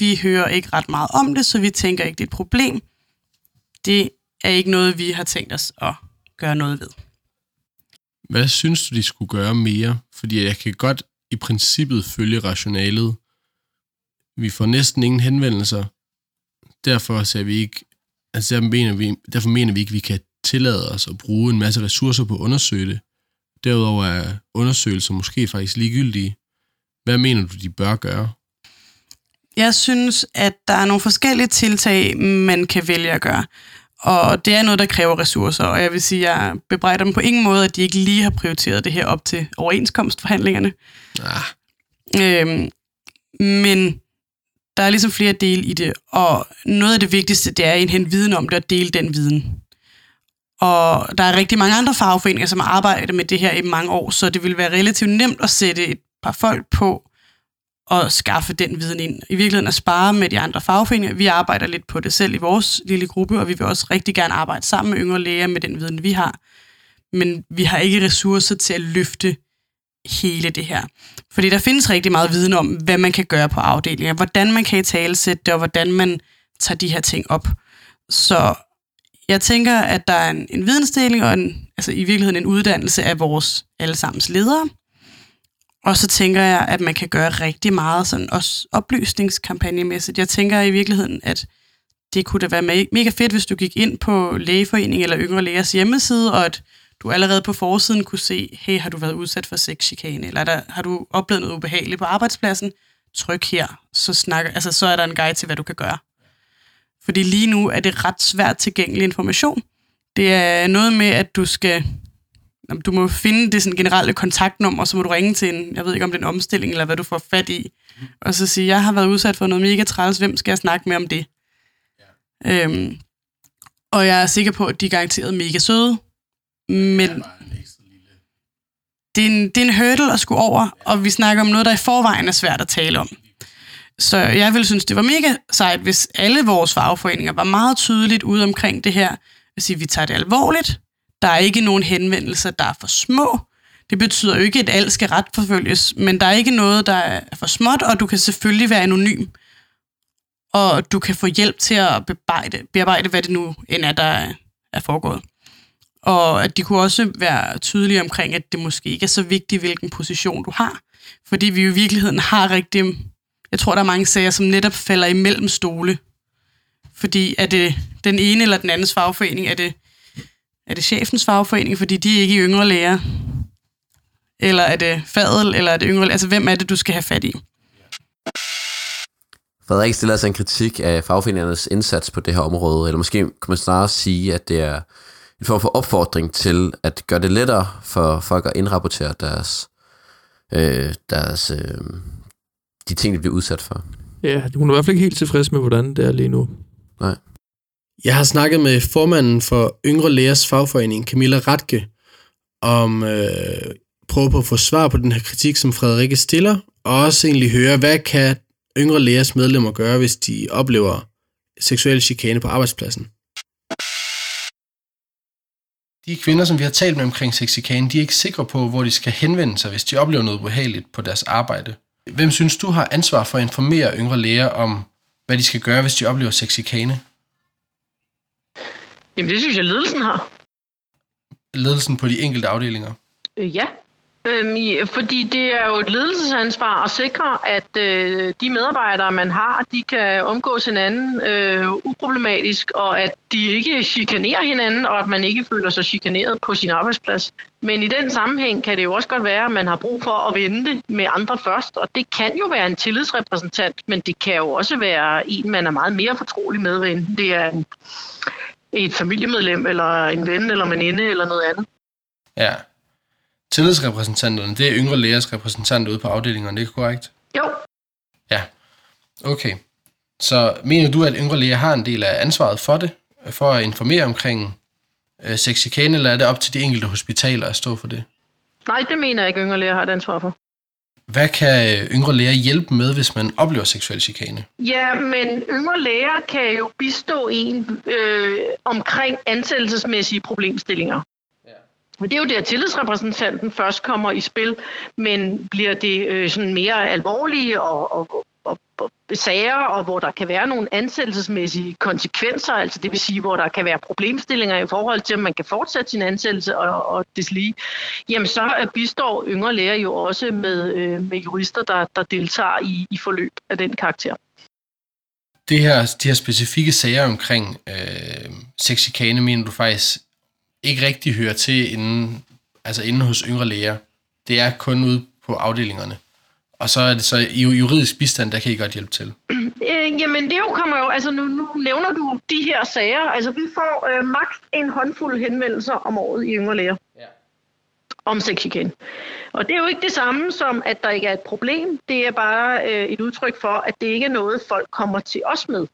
vi hører ikke ret meget om det, så vi tænker ikke, det er et problem. Det er ikke noget, vi har tænkt os at gøre noget ved.
Hvad synes du, de skulle gøre mere? Fordi jeg kan godt i princippet følge rationalet. Vi får næsten ingen henvendelser. Derfor ser vi ikke, altså derfor mener vi, derfor mener vi ikke, at vi kan tillade os at bruge en masse ressourcer på at undersøge det. Derudover er undersøgelser måske faktisk ligegyldige. Hvad mener du, de bør gøre?
Jeg synes, at der er nogle forskellige tiltag, man kan vælge at gøre. Og det er noget, der kræver ressourcer, og jeg vil sige, at jeg bebrejder dem på ingen måde, at de ikke lige har prioriteret det her op til overenskomstforhandlingerne.
Ah,
Øhm, men der er ligesom flere dele i det, og noget af det vigtigste, det er at indhente viden om det og dele den viden. Og der er rigtig mange andre fagforeninger, som har arbejdet med det her i mange år, så det vil være relativt nemt at sætte et par folk på at skaffe den viden ind. I virkeligheden at spare med de andre fagforeninger. Vi arbejder lidt på det selv i vores lille gruppe, og vi vil også rigtig gerne arbejde sammen med yngre læger med den viden, vi har. Men vi har ikke ressourcer til at løfte hele det her. Fordi der findes rigtig meget viden om, hvad man kan gøre på afdelinger, hvordan man kan i talesætte det, og hvordan man tager de her ting op. Så jeg tænker, at der er en, en vidensdeling og en, altså i virkeligheden en uddannelse af vores allesammens ledere. Og så tænker jeg, at man kan gøre rigtig meget sådan også oplysningskampagnemæssigt. Jeg tænker i virkeligheden, at det kunne da være mega fedt, hvis du gik ind på Lægeforening eller Yngre Lægers hjemmeside, og at du allerede på forsiden kunne se, hey, har du været udsat for sexchikane, eller der, har du oplevet noget ubehageligt på arbejdspladsen? Tryk her, så, snakker, altså, så er der en guide til, hvad du kan gøre. Fordi lige nu er det ret svært tilgængelig information. Det er noget med, at du skal du må finde det sådan generelle kontaktnummer, så må du ringe til en, jeg ved ikke om det er en omstilling, eller hvad du får fat i, og så sige, jeg har været udsat for noget mega træls, hvem skal jeg snakke med om det? Ja. Øhm, og jeg er sikker på, at de er garanteret mega søde, men det er, en, det er en hurdle at skulle over, og vi snakker om noget, der i forvejen er svært at tale om. Så jeg vil synes, det var mega sejt, hvis alle vores fagforeninger var meget tydeligt ude omkring det her, at sige, vi tager det alvorligt, der er ikke nogen henvendelser, der er for små. Det betyder jo ikke, at alt skal retforfølges, men der er ikke noget, der er for småt, og du kan selvfølgelig være anonym. Og du kan få hjælp til at bearbejde, bearbejde hvad det nu end er, der er foregået. Og at de kunne også være tydelige omkring, at det måske ikke er så vigtigt, hvilken position du har. Fordi vi jo i virkeligheden har rigtig... Jeg tror, der er mange sager, som netop falder imellem stole. Fordi er det den ene eller den andens fagforening, er det er det chefens fagforening, fordi de er ikke i yngre læger? Eller er det fadel, eller er det yngre Altså, hvem er det, du skal have fat i?
Frederik stiller altså en kritik af fagforeningernes indsats på det her område, eller måske kan man snarere sige, at det er en form for opfordring til at gøre det lettere for folk at indrapportere deres, øh, deres øh, de ting, de bliver udsat for.
Ja, hun er i hvert fald ikke helt tilfreds med, hvordan det er lige nu.
Nej.
Jeg har snakket med formanden for Yngre Lægers fagforening, Camilla Ratke, om øh, prøve på at få svar på den her kritik, som Frederikke stiller, og også egentlig høre, hvad kan Yngre Lægers medlemmer gøre, hvis de oplever seksuel chikane på arbejdspladsen? de kvinder, som vi har talt med omkring sexikane, de er ikke sikre på, hvor de skal henvende sig, hvis de oplever noget ubehageligt på deres arbejde. Hvem synes du har ansvar for at informere yngre læger om, hvad de skal gøre, hvis de oplever sexikane?
Jamen, det synes jeg, ledelsen har.
Ledelsen på de enkelte afdelinger?
Øh, ja. Øhm, fordi det er jo et ledelsesansvar at sikre, at øh, de medarbejdere, man har, de kan omgås hinanden øh, uproblematisk, og at de ikke chikanerer hinanden, og at man ikke føler sig chikaneret på sin arbejdsplads. Men i den sammenhæng kan det jo også godt være, at man har brug for at vente med andre først, og det kan jo være en tillidsrepræsentant, men det kan jo også være en, man er meget mere fortrolig med, end det er en, et familiemedlem, eller en ven, eller veninde, eller noget andet.
Ja. Tillidsrepræsentanterne, det er yngre lægers repræsentanter ude på afdelingerne, det er korrekt?
Jo,
Ja. Okay. Så mener du, at yngre læger har en del af ansvaret for det? For at informere omkring øh, sexikane, eller er det op til de enkelte hospitaler at stå for det?
nej, det mener jeg ikke, yngre læger har et ansvar for.
Hvad kan øh, yngre læger hjælpe med, hvis man oplever seksuel chikane?
Ja, men yngre læger kan jo bistå en øh, omkring ansættelsesmæssige problemstillinger. Men det er jo der, tillidsrepræsentanten først kommer i spil, men bliver det øh, sådan mere alvorlige og, og, og, og sager, og hvor der kan være nogle ansættelsesmæssige konsekvenser, altså det vil sige, hvor der kan være problemstillinger i forhold til, om man kan fortsætte sin ansættelse og, og deslige, jamen så øh, bistår yngre læger jo også med, øh, med jurister, der, der deltager i, i forløb af den karakter.
Det her, de her specifikke sager omkring øh, sexikane, mener du faktisk ikke rigtig hører til inden, altså inden hos yngre læger. Det er kun ude på afdelingerne. Og så er det så i juridisk bistand, der kan I godt hjælpe til.
Øh, jamen det jo kommer jo, altså nu, nu nævner du de her sager, altså vi får øh, maks en håndfuld henvendelser om året i yngre læger.
Ja.
Om sexchikane. Og det er jo ikke det samme som, at der ikke er et problem. Det er bare øh, et udtryk for, at det ikke er noget, folk kommer til os med.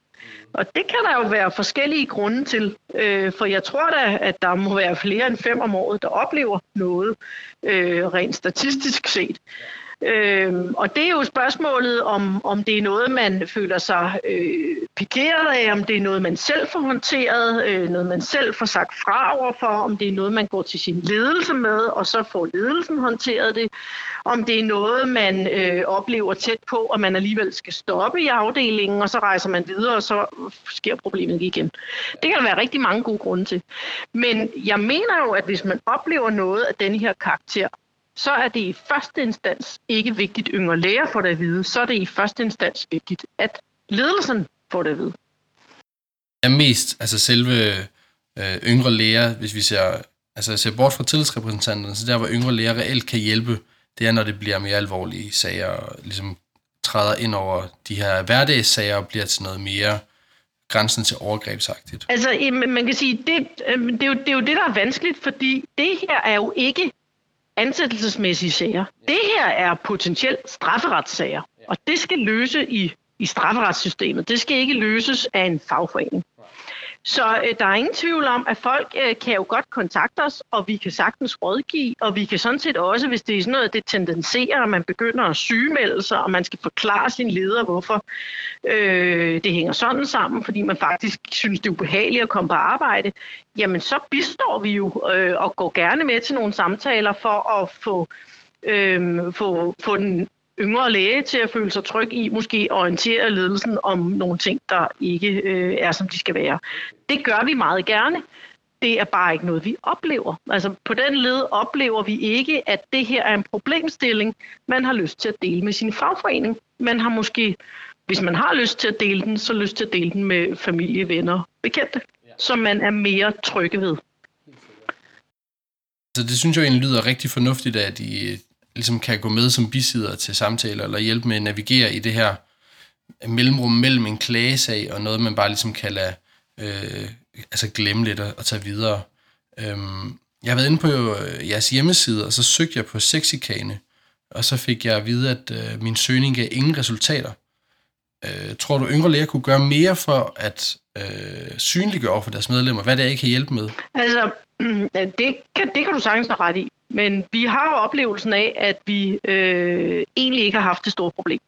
Og det kan der jo være forskellige grunde til. Øh, for jeg tror da, at der må være flere end fem om året, der oplever noget øh, rent statistisk set. Øhm, og det er jo spørgsmålet, om, om det er noget, man føler sig øh, pikeret af, om det er noget, man selv får håndteret, øh, noget, man selv får sagt fra overfor, om det er noget, man går til sin ledelse med, og så får ledelsen håndteret det, om det er noget, man øh, oplever tæt på, og man alligevel skal stoppe i afdelingen, og så rejser man videre, og så sker problemet igen. Det kan der være rigtig mange gode grunde til. Men jeg mener jo, at hvis man oplever noget af den her karakter, så er det i første instans ikke vigtigt, yngre læger får det at vide. Så er det i første instans vigtigt, at ledelsen får det at vide.
er mest altså selve øh, yngre læger, hvis vi ser, altså ser bort fra tillidsrepræsentanterne, så der hvor yngre læger reelt kan hjælpe, det er når det bliver mere alvorlige sager, og ligesom træder ind over de her hverdagssager og bliver til noget mere grænsen til overgrebsagtigt.
Altså, man kan sige, det, øhm, det, er jo, det er jo det, der er vanskeligt, fordi det her er jo ikke ansættelsesmæssige sager. Det her er potentielt strafferetssager, og det skal løse i, i strafferetssystemet. Det skal ikke løses af en fagforening. Så øh, der er ingen tvivl om, at folk øh, kan jo godt kontakte os, og vi kan sagtens rådgive, og vi kan sådan set også, hvis det er sådan noget, det tendenserer, at man begynder at sygemelde sig, og man skal forklare sin leder, hvorfor øh, det hænger sådan sammen, fordi man faktisk synes, det er ubehageligt at komme på arbejde, jamen så bistår vi jo øh, og går gerne med til nogle samtaler for at få, øh, få, få den yngre læge til at føle sig tryg i, måske orientere ledelsen om nogle ting, der ikke øh, er, som de skal være. Det gør vi meget gerne. Det er bare ikke noget, vi oplever. Altså på den led oplever vi ikke, at det her er en problemstilling, man har lyst til at dele med sin fagforening. Man har måske, hvis man har lyst til at dele den, så lyst til at dele den med familie, venner, bekendte, som man er mere trygge ved.
Så det synes jeg egentlig lyder rigtig fornuftigt, at I ligesom kan gå med som bisider til samtaler, eller hjælpe med at navigere i det her mellemrum mellem en klagesag og noget, man bare ligesom kan lade øh, altså glemme lidt og, og tage videre. Øhm, jeg har været inde på øh, jeres hjemmeside, og så søgte jeg på sexikane, og så fik jeg at vide, at øh, min søgning gav ingen resultater. Øh, tror du, yngre læger kunne gøre mere for at øh, synliggøre over for deres medlemmer, hvad det er, I kan hjælpe med?
Altså, det kan, det kan du sagtens have ret i. Men vi har jo oplevelsen af, at vi øh, egentlig ikke har haft det store problem.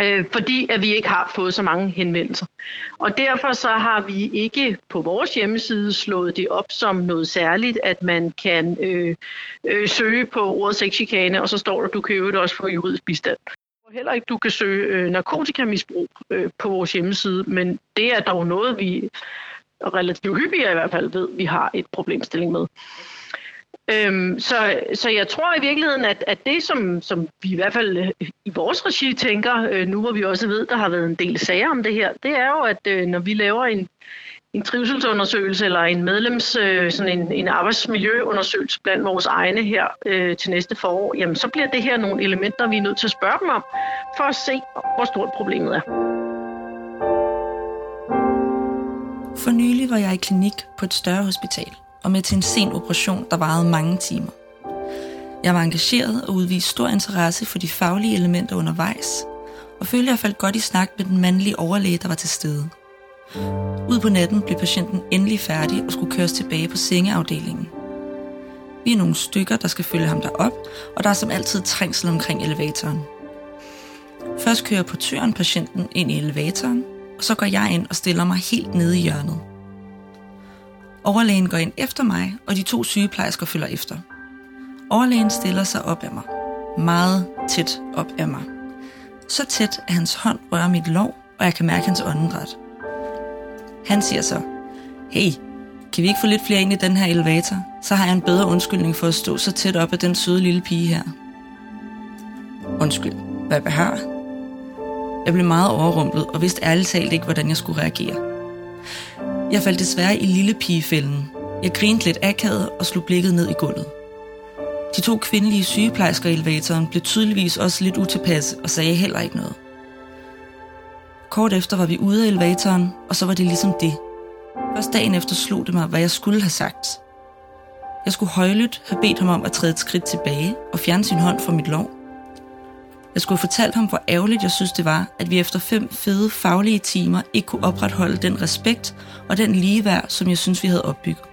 øh, fordi at vi ikke har fået så mange henvendelser. Og derfor så har vi ikke på vores hjemmeside slået det op som noget særligt, at man kan øh, øh, søge på ordet sexchikane, og så står der, at du kan jo også få juridisk bistand. Og heller ikke, du kan søge øh, narkotikamisbrug øh, på vores hjemmeside, men det er dog noget, vi relativt hyppigt i hvert fald ved, vi har et problemstilling med. Øhm, så, så jeg tror i virkeligheden, at, at det, som, som vi i hvert fald øh, i vores regi tænker, øh, nu hvor vi også ved, der har været en del sager om det her, det er jo, at øh, når vi laver en, en trivselsundersøgelse eller en medlems, øh, sådan en, en arbejdsmiljøundersøgelse blandt vores egne her øh, til næste forår, jamen så bliver det her nogle elementer, vi er nødt til at spørge dem om, for at se, hvor stort problemet er.
For nylig var jeg i klinik på et større hospital og med til en sen operation, der varede mange timer. Jeg var engageret og udviste stor interesse for de faglige elementer undervejs, og følte, jeg faldt godt i snak med den mandlige overlæge, der var til stede. Ud på natten blev patienten endelig færdig og skulle køres tilbage på sengeafdelingen. Vi er nogle stykker, der skal følge ham derop, og der er som altid trængsel omkring elevatoren. Først kører portøren patienten ind i elevatoren, og så går jeg ind og stiller mig helt nede i hjørnet. Overlægen går ind efter mig, og de to sygeplejersker følger efter. Overlægen stiller sig op af mig. Meget tæt op af mig. Så tæt, at hans hånd rører mit lov, og jeg kan mærke hans åndedræt. Han siger så, hey, kan vi ikke få lidt flere ind i den her elevator? Så har jeg en bedre undskyldning for at stå så tæt op af den søde lille pige her. Undskyld, hvad behar? Jeg blev meget overrumplet og vidste ærligt talt ikke, hvordan jeg skulle reagere. Jeg faldt desværre i lille pigefælden. Jeg grinte lidt akavet og slog blikket ned i gulvet. De to kvindelige sygeplejersker i elevatoren blev tydeligvis også lidt utilpasse og sagde heller ikke noget. Kort efter var vi ude af elevatoren, og så var det ligesom det. Først dagen efter slog det mig, hvad jeg skulle have sagt. Jeg skulle højlydt have bedt ham om at træde et skridt tilbage og fjerne sin hånd fra mit lov. Jeg skulle have fortalt ham, hvor ærgerligt jeg synes det var, at vi efter fem fede faglige timer ikke kunne opretholde den respekt og den ligeværd, som jeg synes, vi havde opbygget.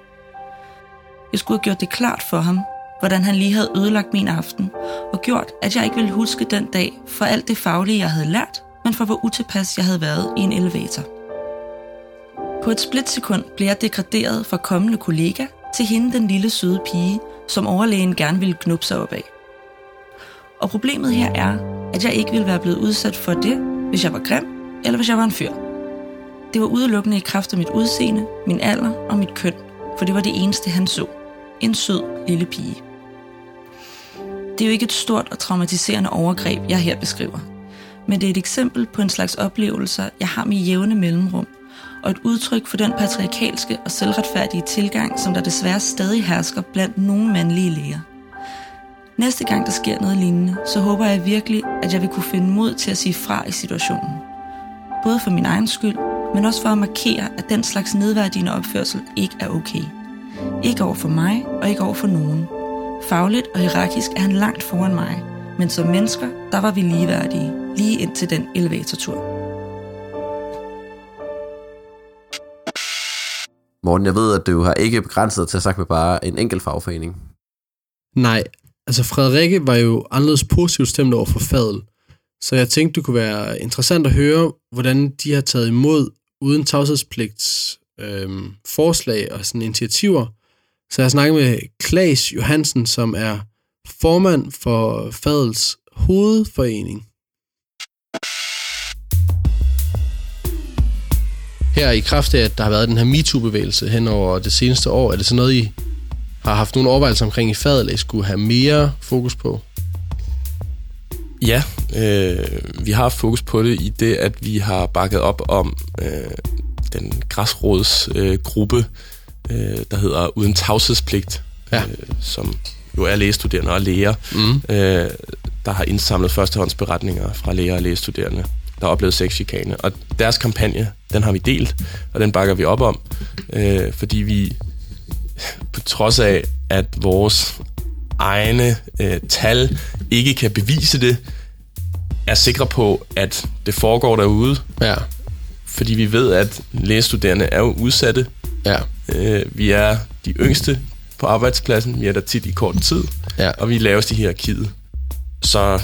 Jeg skulle have gjort det klart for ham, hvordan han lige havde ødelagt min aften, og gjort, at jeg ikke ville huske den dag for alt det faglige, jeg havde lært, men for hvor utilpas jeg havde været i en elevator. På et splitsekund blev jeg degraderet fra kommende kollega til hende den lille søde pige, som overlægen gerne ville knuppe sig op af. Og problemet her er, at jeg ikke ville være blevet udsat for det, hvis jeg var grim, eller hvis jeg var en fyr. Det var udelukkende i kraft af mit udseende, min alder og mit køn, for det var det eneste, han så. En sød lille pige. Det er jo ikke et stort og traumatiserende overgreb, jeg her beskriver. Men det er et eksempel på en slags oplevelser, jeg har med jævne mellemrum, og et udtryk for den patriarkalske og selvretfærdige tilgang, som der desværre stadig hersker blandt nogle mandlige læger. Næste gang der sker noget lignende, så håber jeg virkelig, at jeg vil kunne finde mod til at sige fra i situationen. Både for min egen skyld, men også for at markere, at den slags nedværdigende opførsel ikke er okay. Ikke over for mig, og ikke over for nogen. Fagligt og hierarkisk er han langt foran mig, men som mennesker, der var vi ligeværdige, lige ind til den elevatortur.
Morten, jeg ved, at du har ikke begrænset til at sagt med bare en enkelt fagforening.
Nej, altså Frederikke var jo anderledes positivt stemt over for fadel, så jeg tænkte, det kunne være interessant at høre, hvordan de har taget imod uden tavshedspligts øhm, forslag og sådan initiativer. Så jeg snakker med Klaas Johansen, som er formand for Fadels hovedforening. Her i kraft af, at der har været den her MeToo-bevægelse hen over det seneste år, er det så noget, I har haft nogle overvejelser omkring i Fadel, I skulle have mere fokus på?
Ja, øh, vi har fokus på det i det, at vi har bakket op om øh, den græsrådsgruppe, øh, der hedder Uden tavshedspligt, ja. øh, som jo er lægestuderende og læger, mm. øh, der har indsamlet førstehåndsberetninger fra læger og lægestuderende, der har oplevet sexchikane. Og deres kampagne, den har vi delt, og den bakker vi op om, øh, fordi vi på trods af, at vores egne øh, tal ikke kan bevise det, er sikre på, at det foregår derude.
Ja.
Fordi vi ved, at lægestuderende er jo udsatte.
Ja.
Øh, vi er de yngste på arbejdspladsen. Vi er der tit i kort tid.
Ja.
Og vi er lavest i hierarkiet. Så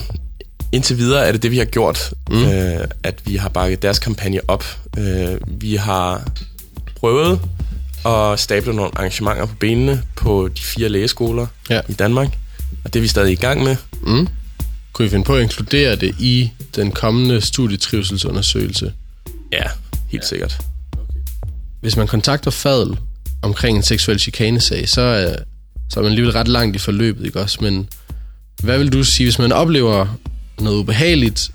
indtil videre er det det, vi har gjort, mm. øh, at vi har bakket deres kampagne op. Øh, vi har prøvet at stable nogle arrangementer på benene på de fire lægeskoler
Ja.
i Danmark, og det er vi stadig i gang med.
Mm. Kunne I finde på at inkludere det i den kommende studietrivselsundersøgelse?
Ja, helt sikkert.
Hvis man kontakter Fadel omkring en seksuel chikanesag, så er, så er man alligevel ret langt i forløbet, ikke også? Men hvad vil du sige, hvis man oplever noget ubehageligt,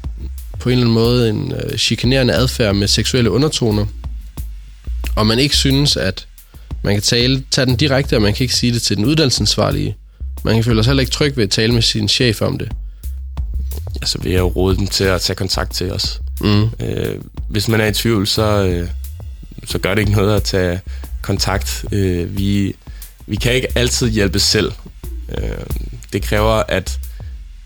på en eller anden måde en øh, chikanerende adfærd med seksuelle undertoner, og man ikke synes, at man kan tale, tage den direkte, og man kan ikke sige det til den uddannelsesansvarlige. Man kan føle sig heller ikke tryg ved at tale med sin chef om det.
Altså vil jeg jo råde dem til at tage kontakt til os.
Mm.
Øh, hvis man er i tvivl, så, øh, så gør det ikke noget at tage kontakt. Øh, vi, vi kan ikke altid hjælpe selv. Øh, det kræver, at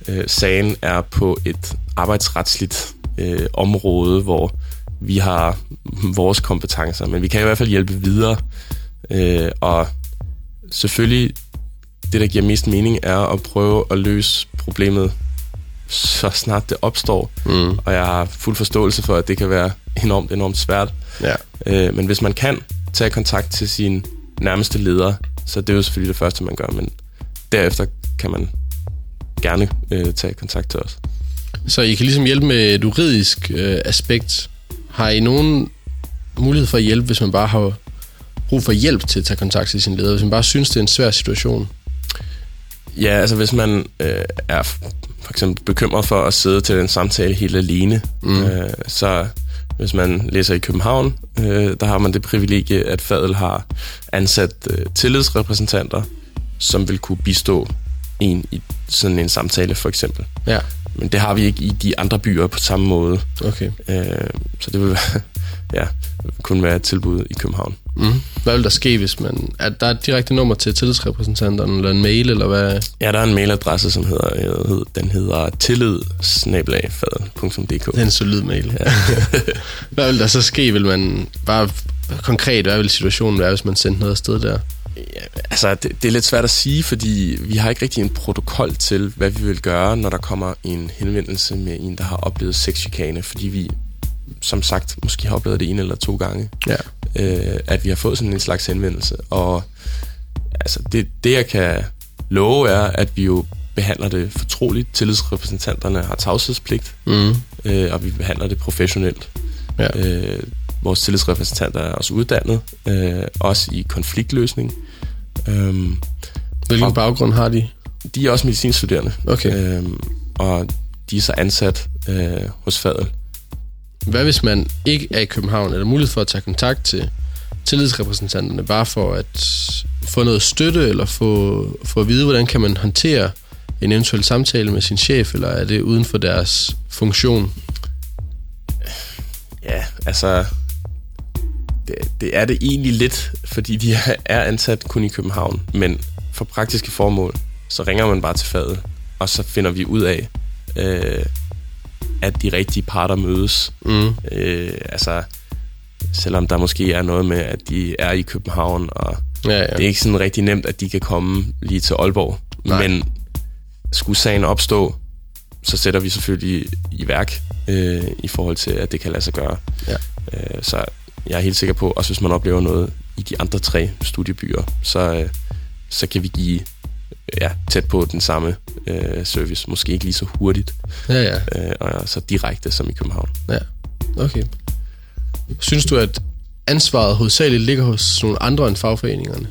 øh, sagen er på et arbejdsretsligt øh, område, hvor vi har vores kompetencer, men vi kan i hvert fald hjælpe videre. Øh, og selvfølgelig, det der giver mest mening, er at prøve at løse problemet så snart det opstår.
Mm.
Og jeg har fuld forståelse for, at det kan være enormt, enormt svært.
Ja.
Øh, men hvis man kan tage kontakt til sin nærmeste leder, så det er jo selvfølgelig det første, man gør. Men derefter kan man gerne øh, tage kontakt til os.
Så I kan ligesom hjælpe med et juridisk øh, aspekt. Har I nogen mulighed for at hjælpe, hvis man bare har brug for hjælp til at tage kontakt til sin leder? Hvis man bare synes, det er en svær situation?
Ja, altså hvis man øh, er for eksempel bekymret for at sidde til den samtale helt alene,
Mm.
øh, så hvis man læser i København, øh, der har man det privilegie, at Fadel har ansat øh, tillidsrepræsentanter, som vil kunne bistå en i sådan en samtale for eksempel.
Ja.
Men det har vi ikke i de andre byer på samme måde.
Okay.
Øh, så det vil være, ja, kun være et tilbud i København.
Mm. Hvad vil der ske, hvis man... Er der et direkte nummer til tillidsrepræsentanterne, eller en mail, eller hvad?
Ja, der er en mailadresse, som hedder, hed- den hedder tillid-fadel.dk.
Det er en solid mail.
Ja.
hvad vil der så ske? Vil man bare konkret, hvad vil situationen være, hvis man sendte noget afsted der?
Ja, altså, det, det er lidt svært at sige, fordi vi har ikke rigtig en protokol til, hvad vi vil gøre, når der kommer en henvendelse med en, der har oplevet sexchikane, fordi vi, som sagt, måske har oplevet det en eller to gange,
Ja.
øh, at vi har fået sådan en slags henvendelse. Og altså, det, det, jeg kan love, er, at vi jo behandler det fortroligt. Tillidsrepræsentanterne har tavshedspligt,
Mm.
øh, og vi behandler det professionelt.
Ja.
Øh, vores tillidsrepræsentanter er også uddannet, øh, også i konfliktløsning. Øhm,
Hvilken baggrund har de?
De er også medicinstuderende,
Okay.
øhm, og de er så ansat øh, hos Fadel.
Hvad hvis man ikke er i København? Er der mulighed for at tage kontakt til tillidsrepræsentanterne, bare for at få noget støtte, eller få, få at vide, hvordan kan man håndtere en eventuel samtale med sin chef, eller er det uden for deres funktion?
Ja, altså, det, det er det egentlig lidt, fordi de er- er ansat kun i København, men for praktiske formål, så ringer man bare til Fadel, og så finder vi ud af, øh, at de rigtige parter mødes.
Mm.
Øh, altså, selvom der måske er noget med, at de er i København, og
Ja, ja.
det er ikke sådan rigtig nemt, at de kan komme lige til Aalborg.
Nej.
Men skulle sagen opstå, så sætter vi selvfølgelig i værk øh, i forhold til, at det kan lade sig gøre.
Ja.
Øh, så jeg er helt sikker på, også hvis man oplever noget i de andre tre studiebyer, så, øh, så kan vi give ja, tæt på den samme øh, service. Måske ikke lige så hurtigt
Ja, ja.
øh, og så direkte som i København.
Ja, okay. Synes du, at ansvaret hovedsageligt ligger hos nogle andre end fagforeningerne?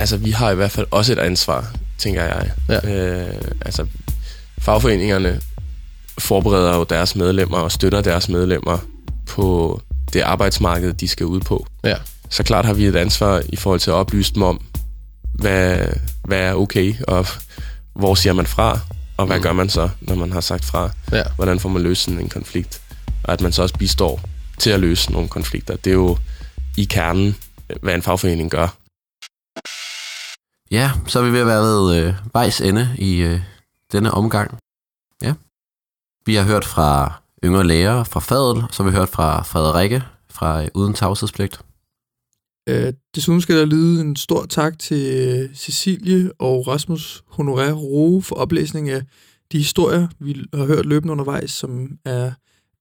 Altså, vi har i hvert fald også et ansvar, tænker jeg.
Ja.
Øh, altså, fagforeningerne forbereder jo deres medlemmer og støtter deres medlemmer på det arbejdsmarked, de skal ud på.
Ja.
Så klart har vi et ansvar i forhold til at oplyse dem om, hvad, hvad er okay, og hvor siger man fra, og hvad mm. gør man så, når man har sagt fra?
Ja.
Hvordan får man løst sådan en konflikt? Og at man så også bistår til at løse nogle konflikter. Det er jo i kernen, hvad en fagforening gør.
Ja, så er vi ved at være ved øh, vejs ende i øh, denne omgang. Ja. Vi har hørt fra yngre læger fra Fadel, så har vi hørt fra Frederikke fra øh, Uden Tavshedspligt.
Øh, desuden skal der lyde en stor tak til øh, Cecilie og Rasmus Honoré Roe for oplæsning af de historier, vi har hørt løbende undervejs, som er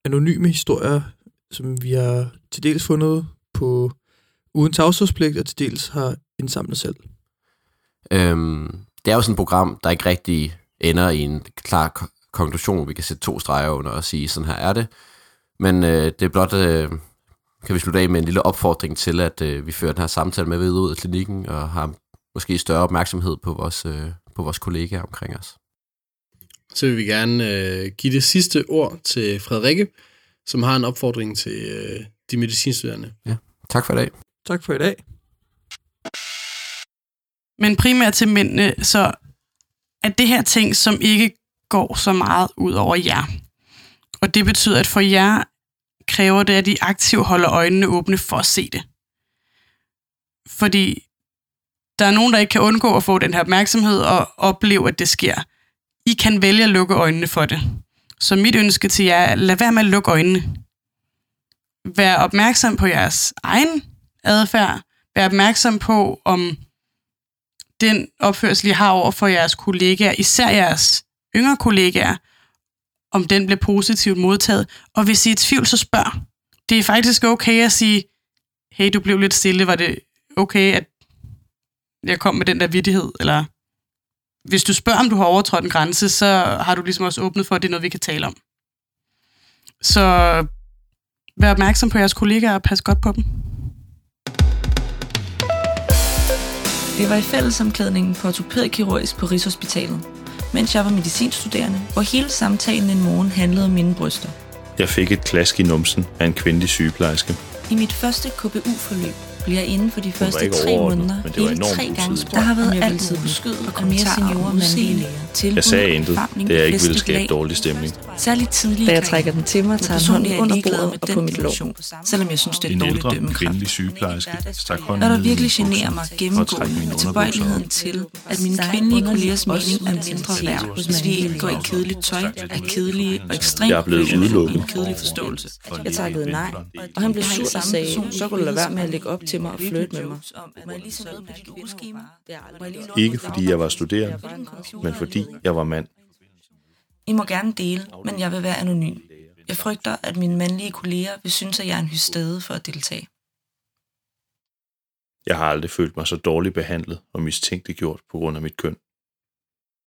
anonyme historier, som vi har til dels fundet på uden tavshedspligt, og til dels har indsamlet selv.
Øhm, det er jo sådan et program, der ikke rigtig ender i en klar konklusion. Vi kan sætte to streger under og sige, sådan her er det. Men øh, det er blot, øh, kan vi slutte af med en lille opfordring til, at øh, vi fører den her samtale med videre ud af klinikken, og har måske større opmærksomhed på vores, øh, på vores kollegaer omkring os.
Så vil vi gerne øh, give det sidste ord til Frederikke, som har en opfordring til øh, de medicinstuderende.
Ja. Tak for i dag.
Tak for i dag.
Men primært til mændene, så er det her ting, som ikke går så meget ud over jer. Og det betyder, at for jer kræver det, at de aktivt holder øjnene åbne for at se det. Fordi der er nogen, der ikke kan undgå at få den her opmærksomhed og opleve, at det sker. I kan vælge at lukke øjnene for det. Så mit ønske til jer er, lad være med at lukke øjnene. Vær opmærksom på jeres egen adfærd. Vær opmærksom på, om den opførsel, I har over for jeres kollegaer, især jeres yngre kollegaer, om den bliver positivt modtaget. Og hvis I er i tvivl, så spørg. Det er faktisk okay at sige, hey, du blev lidt stille, var det okay, at jeg kom med den der vidtighed, eller hvis du spørger, om du har overtrådt en grænse, så har du ligesom også åbnet for, at det er noget, vi kan tale om. Så vær opmærksom på jeres kollegaer og pas godt på dem.
Det var i fællesomklædningen på ortopædkirurgisk på Rigshospitalet, mens jeg var medicinstuderende, hvor hele samtalen en morgen handlede om mine bryster.
Jeg fik et klask i numsen af en kvindelig sygeplejerske.
I mit første KBU-forløb blev jeg inden for de første tre måneder
men det var
hele
enormt
tre gange spurgt, der har været altid skødet og mere seniorer med læger.
Jeg sagde intet, da jeg ikke ville skabe dårlig stemning.
Særligt tidligt
Da jeg trækker den til mig, tager han hånden under bordet og på mit lår.
Selvom jeg synes, det er
En
dårligt
ældre
dømmekraft.
kvindelig sygeplejerske stak hånden
Når der virkelig generer mig gennemgående
mine
og tilbøjeligheden til, at mine kvindelige kollegers mening er mindre værd, hvis vi ikke går i kedeligt tøj, er kedelige og ekstremt
Jeg er blevet udelukket.
en kedelig forståelse.
Jeg takkede nej, og han blev sur og sagde, så kunne du lade være med at lægge op til mig og flytte med mig.
Må jeg lige så noget på dit ugeskema?
Ikke fordi jeg var studerende, men fordi jeg var mand.
I må gerne dele, men jeg vil være anonym. Jeg frygter, at mine mandlige kolleger vil synes, at jeg er en hystade for at deltage.
Jeg har aldrig følt mig så dårligt behandlet og mistænkeliggjort på grund af mit køn.